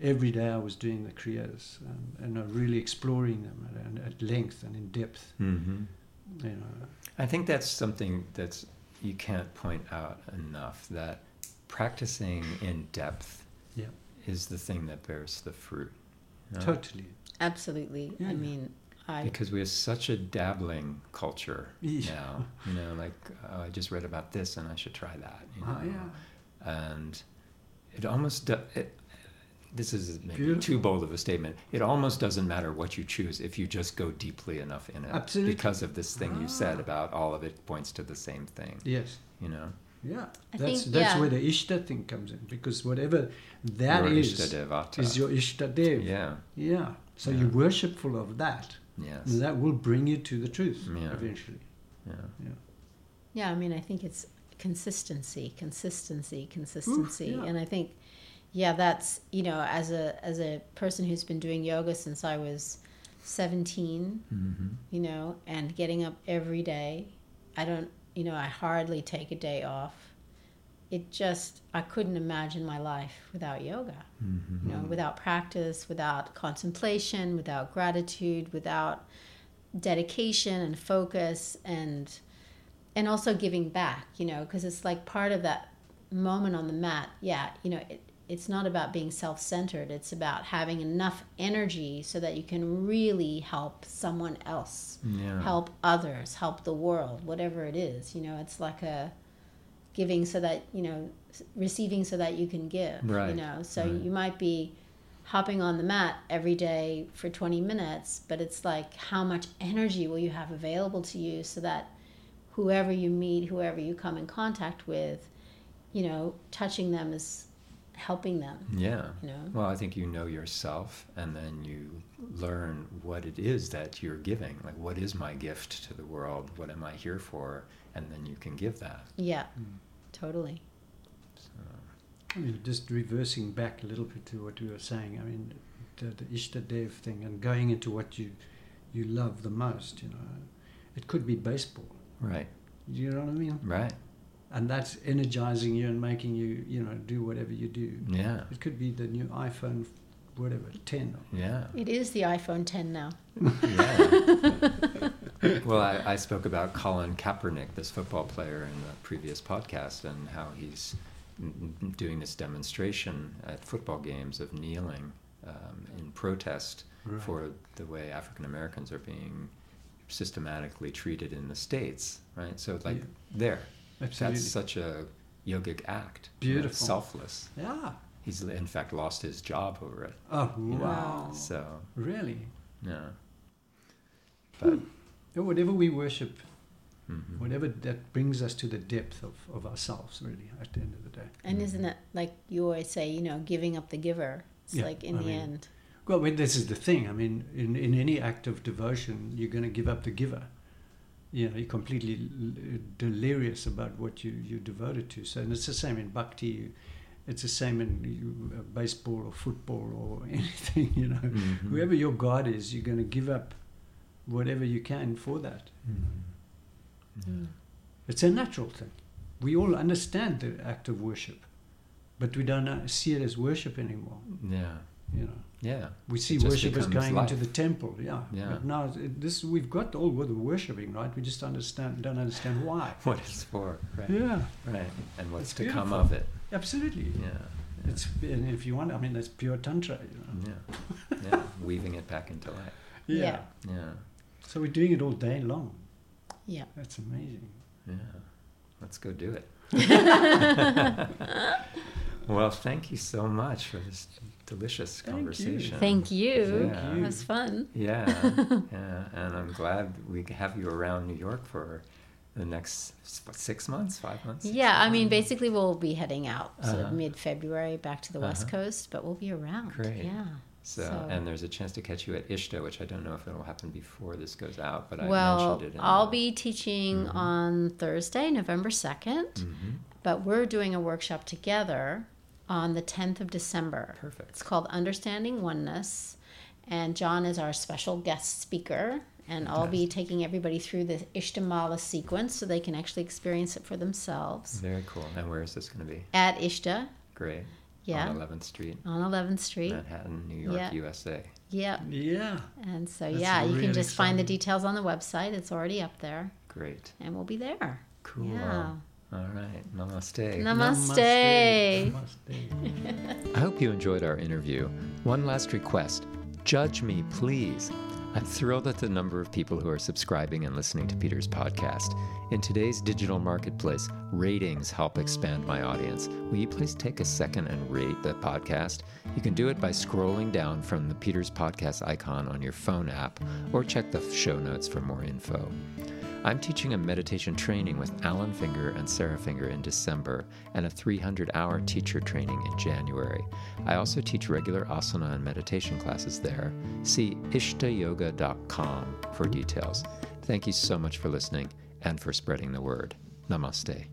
C: every day I was doing the Kriyas and, and uh, really exploring them at, at length and in depth.
A: hmm
C: You know,
A: I think that's something that's you can't point out enough that practicing in depth
C: Yeah.
A: is the thing that bears the fruit. you know?
C: totally.
B: Absolutely.
C: Yeah,
B: I mean, I
A: Because we have such a dabbling culture <laughs>
C: Yeah.
A: now. You know, like oh, I just read about this and I should try that. You know?
C: Ah, yeah.
A: And it almost do, it, this is maybe
C: Beautiful.
A: too bold of a statement. It almost doesn't matter what you choose if you just go deeply enough in it.
C: Absolutely.
A: Because of this thing you said
C: Ah.
A: about all of it points to the same thing.
C: Yes.
A: You know.
C: Yeah,
B: I
C: that's
B: think-
C: that's
B: yeah.
C: where the Ishta thing comes in because whatever that
A: Your
C: is is your Ishta Dev.
A: Yeah.
C: Yeah. So
A: Yeah.
C: you're worshipful of that.
A: Yes.
C: And that will bring you to the truth
A: Yeah.
C: eventually.
A: Yeah.
C: Yeah.
B: Yeah, I mean, I think it's consistency, consistency, consistency,
C: yeah.
B: and I think, yeah, that's you know, as a as a person who's been doing yoga since I was seventeen,
A: hmm
B: you know, and getting up every day, I don't, you know, I hardly take a day off, it just I couldn't imagine my life without yoga.
A: Mm-hmm.
B: You know, without practice, without contemplation, without gratitude, without dedication and focus and and also giving back, you know, because it's like part of that moment on the mat. Yeah, you know, it, it's not about being self-centered. It's about having enough energy so that you can really help someone else,
A: Yeah.
B: help others, help the world, whatever it is. You know, it's like a giving so that you know, receiving so that you can give.
A: Right,
B: You know, so
A: right.
B: you might be hopping on the mat every day for 20 minutes, but it's like how much energy will you have available to you so that whoever you meet, whoever you come in contact with, you know, touching them is helping them.
A: Yeah.
B: You know?
A: Well, I think you know yourself, and then you learn what it is that you're giving. Like, what is my gift to the world? What am I here for? And then you can give that.
B: Yeah, mm. Totally.
C: I mean, just reversing back a little bit to what we were saying. I mean, the, the Ishta Dev thing and going into what you you love the most. You know, it could be baseball.
A: Right.
C: You know what I mean?
A: Right.
C: And that's energizing you and making you, you know, do whatever you do.
A: Yeah.
C: It could be the new iPhone, whatever, ten.
A: Yeah.
B: It is the iPhone 10 now.
A: Yeah. <laughs> well, I, I spoke about Colin Kaepernick, this football player, in the previous podcast, and how he's n- doing this demonstration at football games of kneeling um, in protest
C: Right.
A: for the way African Americans are being systematically treated in the states. Right. So, like,
C: Yeah.
A: there.
C: Absolutely.
A: That's such a yogic act.
C: Beautiful.
A: It's selfless.
C: yeah.
A: He's in fact lost his job over it.
C: Oh
A: you know.
C: wow.
A: So
C: Really?
A: yeah. But
C: Yeah, Whatever we worship,
A: mhm.
C: whatever that brings us to the depth of, of ourselves, really, at the end of the day.
B: And isn't it like you always say, you know, giving up the giver? It's
C: Yeah,
B: like in
C: I
B: the
C: mean-
B: end.
C: Well, I mean, this is the thing. I mean, in, in any act of devotion, you're going to give up the giver. You know, you're completely delirious about what you, you're devoted to. So, and it's the same in bhakti. It's the same in uh, baseball or football or <laughs> anything, you know.
A: Mhm.
C: Whoever your God is, you're going to give up whatever you can for that.
B: Mm.
C: It's a natural thing. We all understand the act of worship, but we don't uh, see it as worship anymore.
A: Yeah.
C: You know,
A: Yeah.
C: we see
A: It just
C: worship as going
A: life.
C: into the temple. Yeah.
A: Yeah.
C: But now it- this we've got all the worshiping right. We just understand don't understand why. <laughs>
A: What it's for, right?
C: Yeah.
A: Right. And what's
C: It's
A: to come of it.
C: Absolutely.
A: Yeah.
C: It's and if you want, I mean, that's pure tantra. You know.
A: Yeah. <laughs> Yeah. Weaving it back into life.
B: Yeah.
A: Yeah.
C: So we're doing it all day long.
B: Yeah.
C: That's amazing.
A: Yeah. Let's go do it. <laughs> well, thank you so much for this delicious
C: Thank you.
A: conversation.
B: Thank you.
A: Yeah.
B: It was fun.
A: Yeah, <laughs> yeah, and I'm glad we have you around New York for the next six months, five months. six
B: Yeah, I mean, basically, we'll be heading out sort
A: Uh-huh.
B: of mid February back to the West
A: Uh-huh.
B: Coast, but we'll be around.
A: Great.
B: Yeah.
A: So,
B: so-
A: and there's a chance to catch you at Ishta, which I don't know if it'll happen before this goes out, but i mentioned it in
B: i'll
A: the-
B: be teaching
A: Mhm.
B: on Thursday, November 2nd,
A: Mhm.
B: but we're doing a workshop together on the 10th of December.
A: Perfect.
B: It's called Understanding Oneness, and John is our special guest speaker. And I'll be taking everybody through the Ishtamala sequence so they can actually experience it for themselves
A: Very cool. And where is this going to be?
B: at Ishta,
A: Great.
B: Yeah,
A: On 11th Street,
B: on 11th Street.
A: Manhattan, New York,
B: Yeah.
A: USA.
B: Yeah.
C: Yeah.
B: And so,
C: That's
B: yeah, you can just find the details on the website. It's already up there,
A: Great.
B: and we'll be there.
A: Cool.
B: Yeah.
A: All right. Namaste.
B: Namaste.
C: Namaste. <laughs>
A: I hope you enjoyed our interview. One last request judge me, please. I'm thrilled at the number of people who are subscribing and listening to Peter's podcast. In today's digital marketplace, ratings help expand my audience. Will you please take a second and rate the podcast? You can do it by scrolling down from the Peter's podcast icon on your phone app or check the show notes for more info. I'm teaching a meditation training with Alan Finger and Sarah Finger in December and a 300 hour teacher training in January. I also teach regular asana and meditation classes there. See ishtayoga.com for details. Thank you so much for listening and for spreading the word. Namaste.